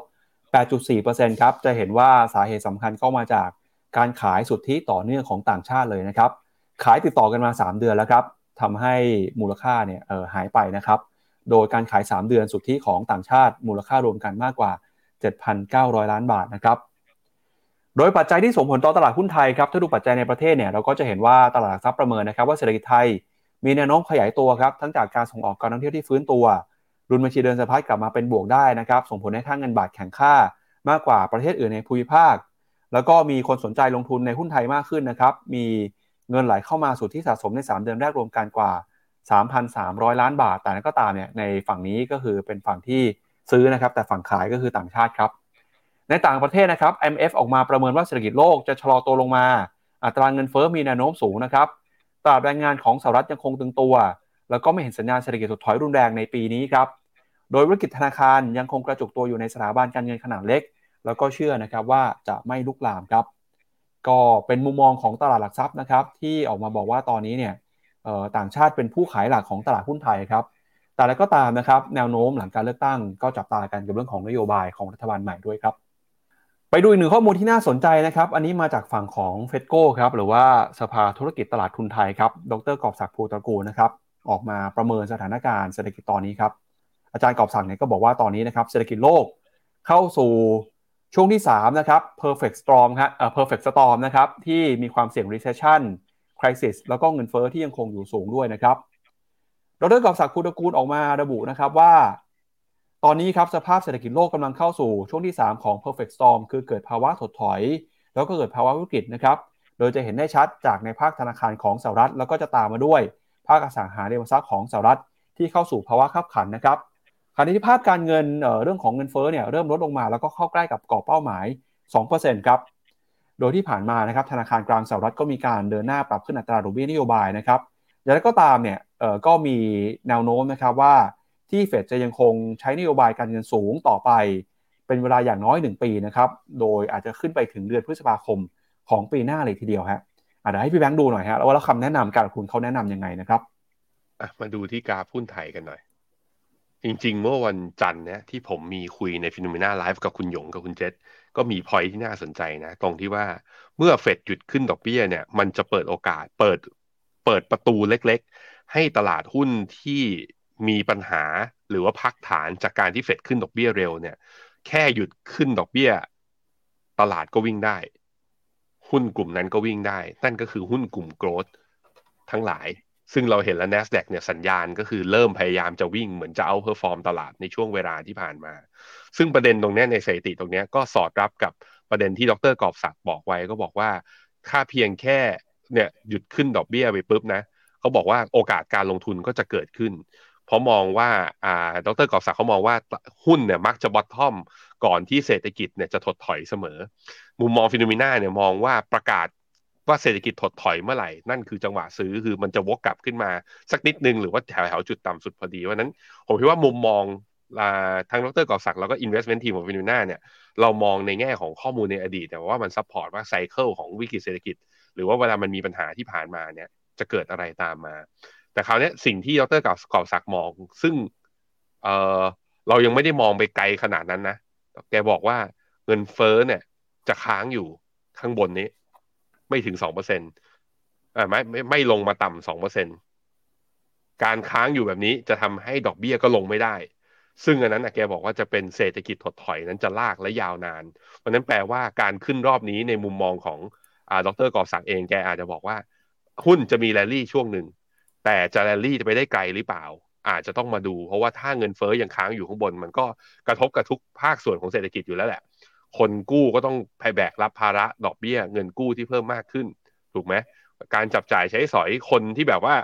8.4%ครับ จะเห็นว่าสาเหตุสำคัญก็มาจากการขายสุทธิต่อเนื่องของต่างชาติเลยนะครับ ขายติดต่อกันมา 3 เดือนแล้วครับทำให้มูลค่าเนี่ยหายไปนะครับ โดยการขาย 3 เดือนสุทธิของต่างชาติมูลค่ารวมกันมากกว่า 7,900 ล้านบาทนะครับโดยปัจจัยที่ส่งผลต่อตลาดหุ้นไทยครับถ้าดูปัจจัยในประเทศเนี่ยเราก็จะเห็นว่าตลาดทรัพย์ประเมินนะครับว่าเศรษฐกิจไทยมีแนวโน้มขยายตัวครับทั้งจากการส่งออกการท่องเที่ยวที่ฟื้นตัว รุนบัญชีเดินสะพัดกลับมาเป็นบวกได้นะครับส่งผลให้ท่าเงินบาทแข็งค่ามากกว่าประเทศอื่นในภูมิภาค แล้วก็มีคนสนใจลงทุนในหุ้นไทยมากขึ้นนะครับมีเงินไหลเข้ามาสู่ที่สะสมใน 3 เดือนแรกรวมกันกว่า 3,300 ล้านบาท แต่นั้นก็ตามเนี่ยในฝั่งนี้ก็คือเป็นฝั่งที่ ซื้อนะครับ แต่ฝั่งขายก็คือต่างชาติครับ ในต่างประเทศนะครับ MF ออกมาประเมินว่าเศรษฐกิจโลกจะชะลอตัวลงมา อัตราเงินเฟ้อมีแนวโน้มสูงนะครับตลาดแรงงานของสหรัฐยังคงตึงตัว แล้วก็ไม่เห็นสัญญาณเศรษฐกิจถดถอยรุนแรงในปีนี้ครับ โดยธุรกิจธนาคารยังคงกระจุกตัวอยู่ในสถาบันการเงินขนาดเล็ก แล้วก็เชื่อนะครับว่าจะไม่ลุกลามครับ ก็เป็นมุมมองของตลาดหลักทรัพย์นะครับที่ออกมาบอกว่าตอนนี้เนี่ยต่างชาติเป็นผู้ขายหลักของตลาดหุ้นไทยครับ แต่แล้วก็ตามนะครับแนวโน้มหลังการเลือกตั้งก็จับตากันกับเรื่องของนโยบายของรัฐบาลใหม่ด้วยครับ ไปดูอีกหนึ่งข้อมูลที่น่าสนใจนะครับ อันนี้มาจากฝั่งของเฟดโก้ครับหรือว่าสภาธุรกิจตลาดทุนไทยครับ ดรกอบศักดิ์ภูตระกูลนะครับออกมาประเมินสถานการณ์เศรษฐกิจตอนนี้ครับอาจารย์กอบศักดิ์เนี่ยก็บอกว่าตอนนี้นะครับเศรษฐกิจโลกเข้าสู่ช่วงที่3นะครับ perfect storm ครับเอ่อ perfect storm นะครับที่มีความเสี่ยง recession crisis แล้วก็เงินเฟอ้อที่ยังคงอยู่สูงด้วยนะครับ ดรกอบศักดิ์ภูตกูลออกมาระบุนะครับว่า ตอนนี้ครับสภาพเศรษฐกิจโลกกำลังเข้าสู่ช่วงที่ 3 ของ perfect storm คือเกิดภาวะถดถอย แล้วก็เกิดภาวะวิกฤตนะครับ โดยจะเห็นได้ชัดจากในภาคธนาคารของสหรัฐ แล้วก็จะตามมาด้วย ภาคอสังหาริมทรัพย์ของสหรัฐที่เข้าสู่ภาวะขับขันนะครับขณะที่ภาพการเงินเเรื่องของเงินเฟ้อเนี่ยเริ่มลดลงมาแล้วก็เข้าใกล้กับกรอบเป้าหมาย 2%ครับ โดยที่ผ่านมานะครับธนาคารกลางสหรัฐก็มีการเดินหน้าปรับขึ้นอัตราดอกเบี้ยนโยบายนะครับอย่างไรก็ตามเนี่ย ก็มีแนวโน้มนะครับว่าที่เฟดจะยังคงใช้นโยบายการเงินสูงต่อไป เป็นเวลาอย่างน้อย 1 ปีนะครับ โดยอาจจะขึ้นไปถึงเดือนพฤษภาคมของปีหน้าเลยทีเดียวฮะอาจจะให้พี่แบงค์ดูหน่อยฮะแล้วคำแนะนำการลงทุนเขาแนะนํำยังไงนะครับมาดูที่กราฟหุ้นไทยกันหน่อย จริงๆ เมื่อวันจันทร์เนี่ยที่ผมมีคุยในฟิโนเมนาไลฟ์กับคุณหยงกับคุณเจษก็มีพอยที่น่าสนใจนะ ตรงที่ว่าเมื่อเฟดหยุดขึ้นดอกเบี้ยเนี่ย มันจะเปิดโอกาสเปิดเปิดประตูเล็กๆ ให้ตลาดหุ้นที่มีปัญหาหรือว่าพักฐานจากการที่เฟดขึ้นดอกเบี้ยเร็วเนี่ย แค่หยุดขึ้นดอกเบี้ย ตลาดก็วิ่งได้ หุ้นกลุ่มนั้นก็วิ่งได้ นั่นก็คือหุ้นกลุ่ม growth ทั้งหลาย ซึ่งเราเห็นแล้ว NASDAQ เนี่ยสัญญาณก็คือเริ่มพยายามจะวิ่งเหมือนจะ outperform ตลาดในช่วงเวลาที่ผ่านมา ซึ่งประเด็นตรงนี้ในสถิติตรงนี้ก็สอดรับกับประเด็นที่ดรกอบศักดิ์บอกไว้ก็บอกว่าถ้าเพียงแค่เนี่ยหยุดขึ้นดอกเบี้ยไปปุ๊บนะ เขาบอกว่าโอกาสการลงทุนก็จะเกิดขึ้น เพราะมองว่าอ่าดรกอบศักดิ์เขามองว่าหุ้นเนี่ยมักจะ bottom ก่อนที่เศรษฐกิจเนี่ยจะถดถอยเสมอ มุมมอง Finnomena เนี่ยมองว่าประกาศว่าเศรษฐกิจถดถอยเมื่อไหร่ นั่นคือจังหวะซื้อคือมันจะวกกลับขึ้นมาสักนิดนึงหรือว่าแถวแถวจุดต่ำสุดพอดีวันนั้น ผมคิดว่ามุมมองทางดรกอบศักดิ์แล้วก็ investment team ของ Finnomena เนี่ยเรามองในแง่ของข้อมูลในอดีตแต่ว่ามัน support ว่า cycle ของวิกฤตเศรษฐกิจ หรือว่าเวลามันมีปัญหาที่ผ่านมาเนี่ย จะเกิดอะไรตามมา แต่คราวนี้สิ่งที่ดรกอบศักดิ์มอง ซึ่งเออเรายังไม่ได้มองไปไกลขนาดนั้นนะ แกบอกว่าเงินเฟ้อเนี่ย จะค้างอยู่ข้างบนนี้ ไม่ถึงสองเปอร์เซ็นต์อ่าไม่ไม่ไม่ลงมาต่ำสองเปอร์เซ็นต์การค้างอยู่แบบนี้จะทำให้ดอกเบี้ยก็ลงไม่ได้ ซึ่งอันนั้นนะแกบอกว่าจะเป็นเศรษฐกิจถดถอยนั้นจะลากและยาวนาน เพราะนั้นแปลว่าการขึ้นรอบนี้ในมุมมองของอ่าดรกอบศักดิ์เองแกอาจจะบอกว่า หุ้นจะมีแรลลี่ช่วงหนึ่ง แต่จะแรลลี่จะไปได้ไกลหรือเปล่า อาจจะต้องมาดู เพราะว่าถ้าเงินเฟ้อยังค้างอยู่ข้างบน มันก็กระทบกับทุกภาคส่วนของเศรษฐกิจอยู่แล้วแหละ คนกู้ก็ต้องไปแบกรับภาระดอกเบี้ย เงินกู้ที่เพิ่มมากขึ้น ถูกไหมการจับจ่ายใช้สอยคนที่แบบว่า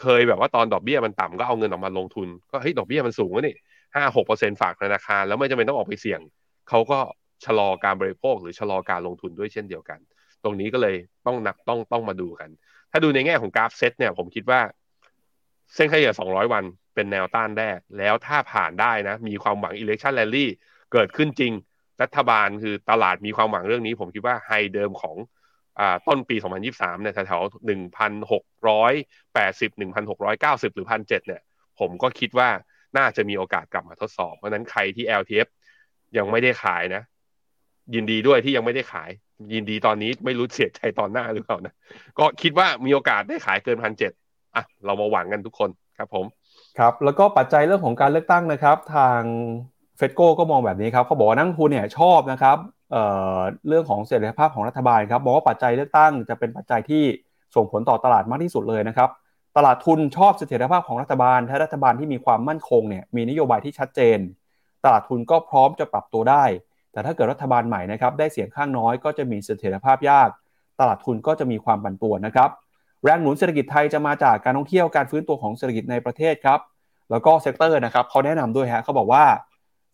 เคยแบบว่าตอนดอกเบี้ยมันต่ำก็เอาเงินออกมาลงทุน ก็เฮ้ยดอกเบี้ยมันสูงนี่ห้าหกเปอร์เซ็นฝากธนาคาร แล้วไม่จำเป็นต้องออกไปเสี่ยงเขาก็ชะลอการบริโภคหรือชะลอการลงทุนด้วยเช่นเดียวกัน ตรงนี้ก็เลยต้องนับต้องต้องมาดูกัน ถ้าดูในแง่ของกราฟเซตเนี่ยผมคิดว่า เส้นค่าเฉลี่ย 200 วันเป็นแนวต้านแรก แล้วถ้าผ่านได้นะ มีความหวัง election rally เกิดขึ้นจริง รัฐบาลคือตลาดมีความหวังเรื่องนี้ ผมคิดว่าไฮเดิมของอต้นปี 2023 เนี่ยแถวๆ1,680 1,690 หรือ 1,700 เนี่ย ผมก็คิดว่าน่าจะมีโอกาสกลับมาทดสอบ เพราะนั้นใครที่ LTF ยังไม่ได้ขายนะ ยินดีด้วยที่ยังไม่ได้ขาย ยินดีตอนนี้ไม่รู้เสียใจตอนหน้าหรือเปล่านะ ก็คิดว่ามีโอกาสได้ขายเกินพันเจ็ดอะเรามาหวังกันทุกคนครับผม ครับแล้วก็ปัจจัยเรื่องของการเลือกตั้งนะครับ ทางเฟดโก้ก็มองแบบนี้ครับเขาบอกว่านักทุนเนี่ยชอบนะครับเอ่อเรื่องของเสถียรภาพของรัฐบาลครับบอกว่าปัจจัยเลือกตั้งจะเป็นปัจจัยที่ส่งผลต่อตลาดมากที่สุดเลยนะครับ ตลาดทุนชอบเสถียรภาพของรัฐบาล ถ้ารัฐบาลที่มีความมั่นคงเนี่ยมีนโยบายที่ชัดเจน ตลาดทุนก็พร้อมจะปรับตัวได้ แต่ถ้าเกิดรัฐบาลใหม่นะครับได้เสียงข้างน้อยก็จะมีเสถียรภาพยาก ตลาดทุนก็จะมีความปั่นป่วนนะครับ แรงหนุนเศรษฐกิจไทยจะมาจากการท่องเที่ยวการฟื้นตัวของเศรษฐกิจในประเทศครับ แล้วก็ sector นะครับเขาแนะนำด้วยฮะเขาบอกว่า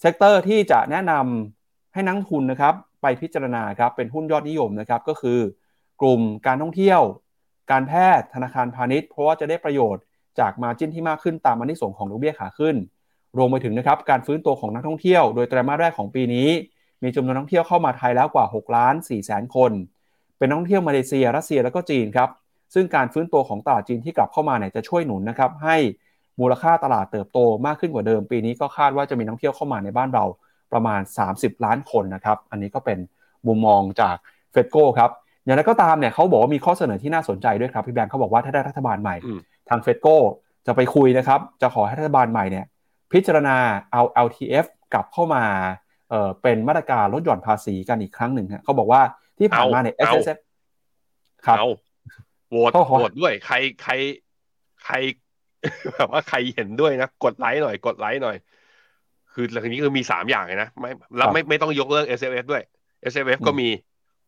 sector ที่จะแนะนำให้นักลงทุนนะครับไปพิจารณาครับเป็นหุ้นยอดนิยมนะครับก็คือกลุ่มการท่องเที่ยว การแพทย์ธนาคารพาณิชย์ เพราะว่าจะได้ประโยชน์จาก margin ที่มากขึ้นตามอานิสงส์ของดอกเบี้ยขาขึ้น รวมไปถึงนะครับการฟื้นตัวของนักท่องเที่ยว โดยไตรมาสแรกของปีนี้ มีจำนวนนักท่องเที่ยวเข้ามาไทยแล้วกว่า6ล้าน4แสนคน เป็นนักท่องเที่ยวมาเลเซีย รัสเซียแล้วก็จีนครับ ซึ่งการฟื้นตัวของตลาดจีนที่กลับเข้ามาเนี่ยจะช่วยหนุนนะครับให้มูลค่าตลาดเติบโตมากขึ้นกว่าเดิม ปีนี้ก็คาดว่าจะมีนักท่องเที่ยวเข้ามาในบ้านเราประมาณ 30 ล้านคนนะครับ อันนี้ก็เป็นมุมมองจากเฟดโก้ครับ อย่างไรก็ตามเนี่ยเขาบอกว่ามีข้อเสนอที่น่าสนใจด้วยครับพี่แบงค์เขาบอกว่าถ้าได้รัฐบาลใหม่อืมทางเฟดโก้จะไปคุยนะครับ จะขอให้รัฐบาลใหม่เนี่ยพิจารณาเอา LTF กลับเข้ามา เอ่อเป็นมาตรการลดหย่อนภาษีกันอีกครั้งหนึ่งฮะเขาบอกว่าที่ผ่านมาเนี่ยเอา S S F ครับเอาโหวตก็ขอโหวตด้วย ใครใครใครแบบว่าใครเห็นด้วยนะกดไลค์หน่อย กดไลค์หน่อย คือหลังจากนี้คือมีสามอย่างเลยนะไม่แล้วไม่ไม่ต้องยกเลิก S F F ด้วย S F F ก็มี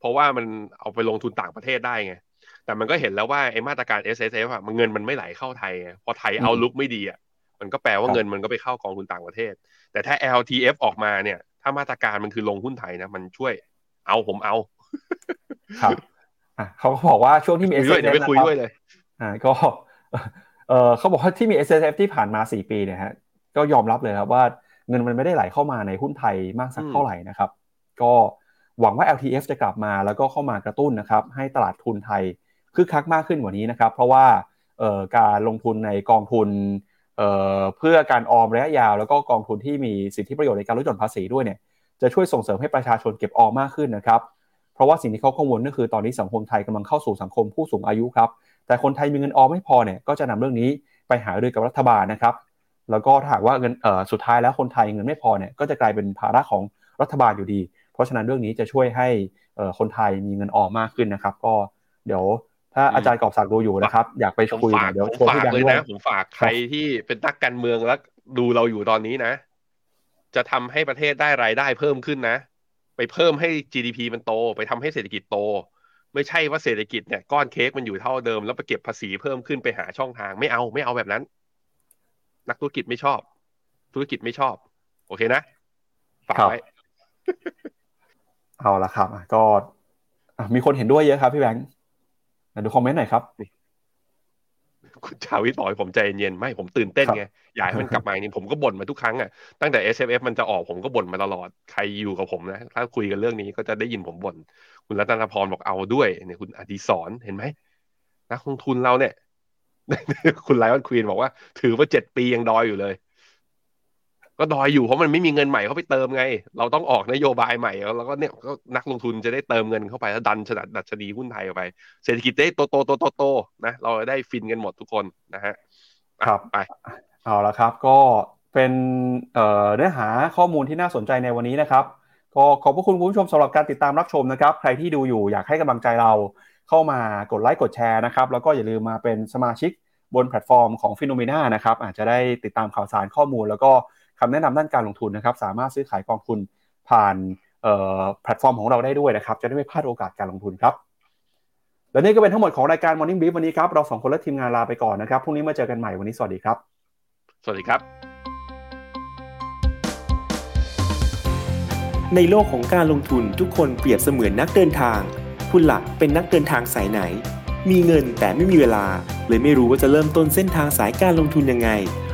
เพราะว่ามันเอาไปลงทุนต่างประเทศได้ไงแต่มันก็เห็นแล้วว่าไอ้มาตรการ S S F อะมันเงินมันไม่ไหลเข้าไทยไงพอไทยเอาลุกไม่ดีอะมันก็แปลว่าครับเงินมันก็ไปเข้ากองทุนต่างประเทศ แต่ถ้า L T F ออกมาเนี่ย ถ้ามาตรการมันคือลงหุ้นไทยนะมันช่วยเอาผมเอา ครับอะเขาก็บอกว่าช่วงที่มีคุย S ด้วย S เดี๋ยว F ไปคุยด้วยเลยอ่าก็เออเขาบอกว่าที่มี S S F ที่ผ่านมา4ปีเนี่ยฮะก็ยอมรับเลยครับว่าเงินมันไม่ได้ไหลเข้ามาในหุ้นไทยมากสักอืมเท่าไหร่นะครับ ก็หวังว่า LTF จะกลับมาแล้วก็เข้ามากระตุ้นนะครับ ให้ตลาดทุนไทยคึกคักมากขึ้นกว่านี้นะครับ เพราะว่าเอ่อการลงทุนในกองทุน เเพื่อการออมระยะยาว แล้วก็กองทุนที่มีสิทธิประโยชน์ในการลดหย่อนภาษีด้วยเนี่ยจะช่วยส่งเสริมให้ประชาชนเก็บออมมากขึ้นนะครับ เพราะว่าสิ่งที่เขากังวลก็คือตอนนี้สังคมไทยกำลังเข้าสู่สังคมผู้สูงอายุครับ แต่คนไทยมีเงินออมไม่พอเนี่ยก็จะนำเรื่องนี้ไปหารือกับรัฐบาลนะครับ แล้วก็ถ้าหากว่าเงินสุดท้ายแล้วคนไทยเงินไม่พอเนี่ยก็จะกลายเป็นภาระของรัฐบาลอยู่ดี เพราะฉะนั้นเรื่องนี้จะช่วยให้คนไทยมีเงินออมมากขึ้นนะครับ ก็เดี๋ยว ถ้าอาจารย์กอบศักดิ์ดูอยู่นะครับ อยากไปผมคุยฝากเนี่ยเดี๋ยวผมชวนฝาพี่กแบงค์เลยด้วยนะผมฝากใครที่เป็นนักการเมืองแล้วดูเราอยู่ตอนนี้นะ จะทำให้ประเทศได้รายได้เพิ่มขึ้นนะ ไปเพิ่มให้ GDP มันโต ไปทำให้เศรษฐกิจโต ไม่ใช่ว่าเศรษฐกิจเนี่ยก้อนเค้กมันอยู่เท่าเดิม แล้วไปเก็บภาษีเพิ่มขึ้นไปหาช่องทางไม่เอาไม่เอาแบบนั้น นักธุรกิจไม่ชอบ ธุรกิจไม่ชอบ โอเคนะฝากครับไว้เอาละครับอะก็อะมีคนเห็นด้วยเยอะครับพี่แบงค์อะ ดูคอมเมนต์หน่อยครับคุณชาวิทย์บอกให้ผมใจเย็นๆไม่ผมตื่นเต้นไงอยากให้มันกลับมาอย่างนี้ผมก็บ่นมาทุกครั้งอะตั้งแต่ S F F มันจะออกผมก็บ่นมาตลอดใครอยู่กับผมนะถ้าคุยกันเรื่องนี้ก็จะได้ยินผมบ่นคุณรัตนพรบอกเอาด้วยเนี่ยคุณอดีศรเห็นไหมนักลงทุนเราเนี่ย คุณไลออนควีนบอกว่า ถือว่าเจ็ดปียังดอยอยู่เลย ก็ดอยอยู่เพราะมันไม่มีเงินใหม่เข้าไปเติมไง เราต้องออกนโยบายใหม่แล้วก็เนี่ยก็นักลงทุนจะได้เติมเงินเข้าไปแล้วดันชนะดัชนีหุ้นไทยออกไป เศรษฐกิจได้โตโตโตโตโตนะเราได้ฟินกันหมดทุกคนนะฮะอะครับไปเอาละครับ ก็เป็นเอ่อเนื้อหาข้อมูลที่น่าสนใจในวันนี้นะครับ ก็ขอบพระคุณคุณผู้ชมสำหรับการติดตามรับชมนะครับ ใครที่ดูอยู่อยากให้กำลังใจเราเข้ามากดไลค์กดแชร์นะครับ แล้วก็อย่าลืมมาเป็นสมาชิกบนแพลตฟอร์มของ FINNOMENA นะครับอาจจะได้ติดตามข่าวสารข้อมูลแล้วก็ คำแนะนำด้านการลงทุนนะครับ สามารถซื้อขายกองทุนผ่านเอ่อแพลตฟอร์มของเราได้ด้วยนะครับ จะได้ไม่พลาดโอกาสการลงทุนครับ และนี่ก็เป็นทั้งหมดของรายการ Morning Brief วันนี้ครับ เราสองคนและทีมงานลาไปก่อนนะครับ พรุ่งนี้มาเจอกันใหม่วันนี้สวัสดีครับ สวัสดีครับ ในโลกของการลงทุนทุกคนเปรียบเสมือนนักเดินทาง คุณหลักเป็นนักเดินทางสายไหน มีเงินแต่ไม่มีเวลา เลยไม่รู้ว่าจะเริ่มต้นเส้นทางสายการลงทุนยังไง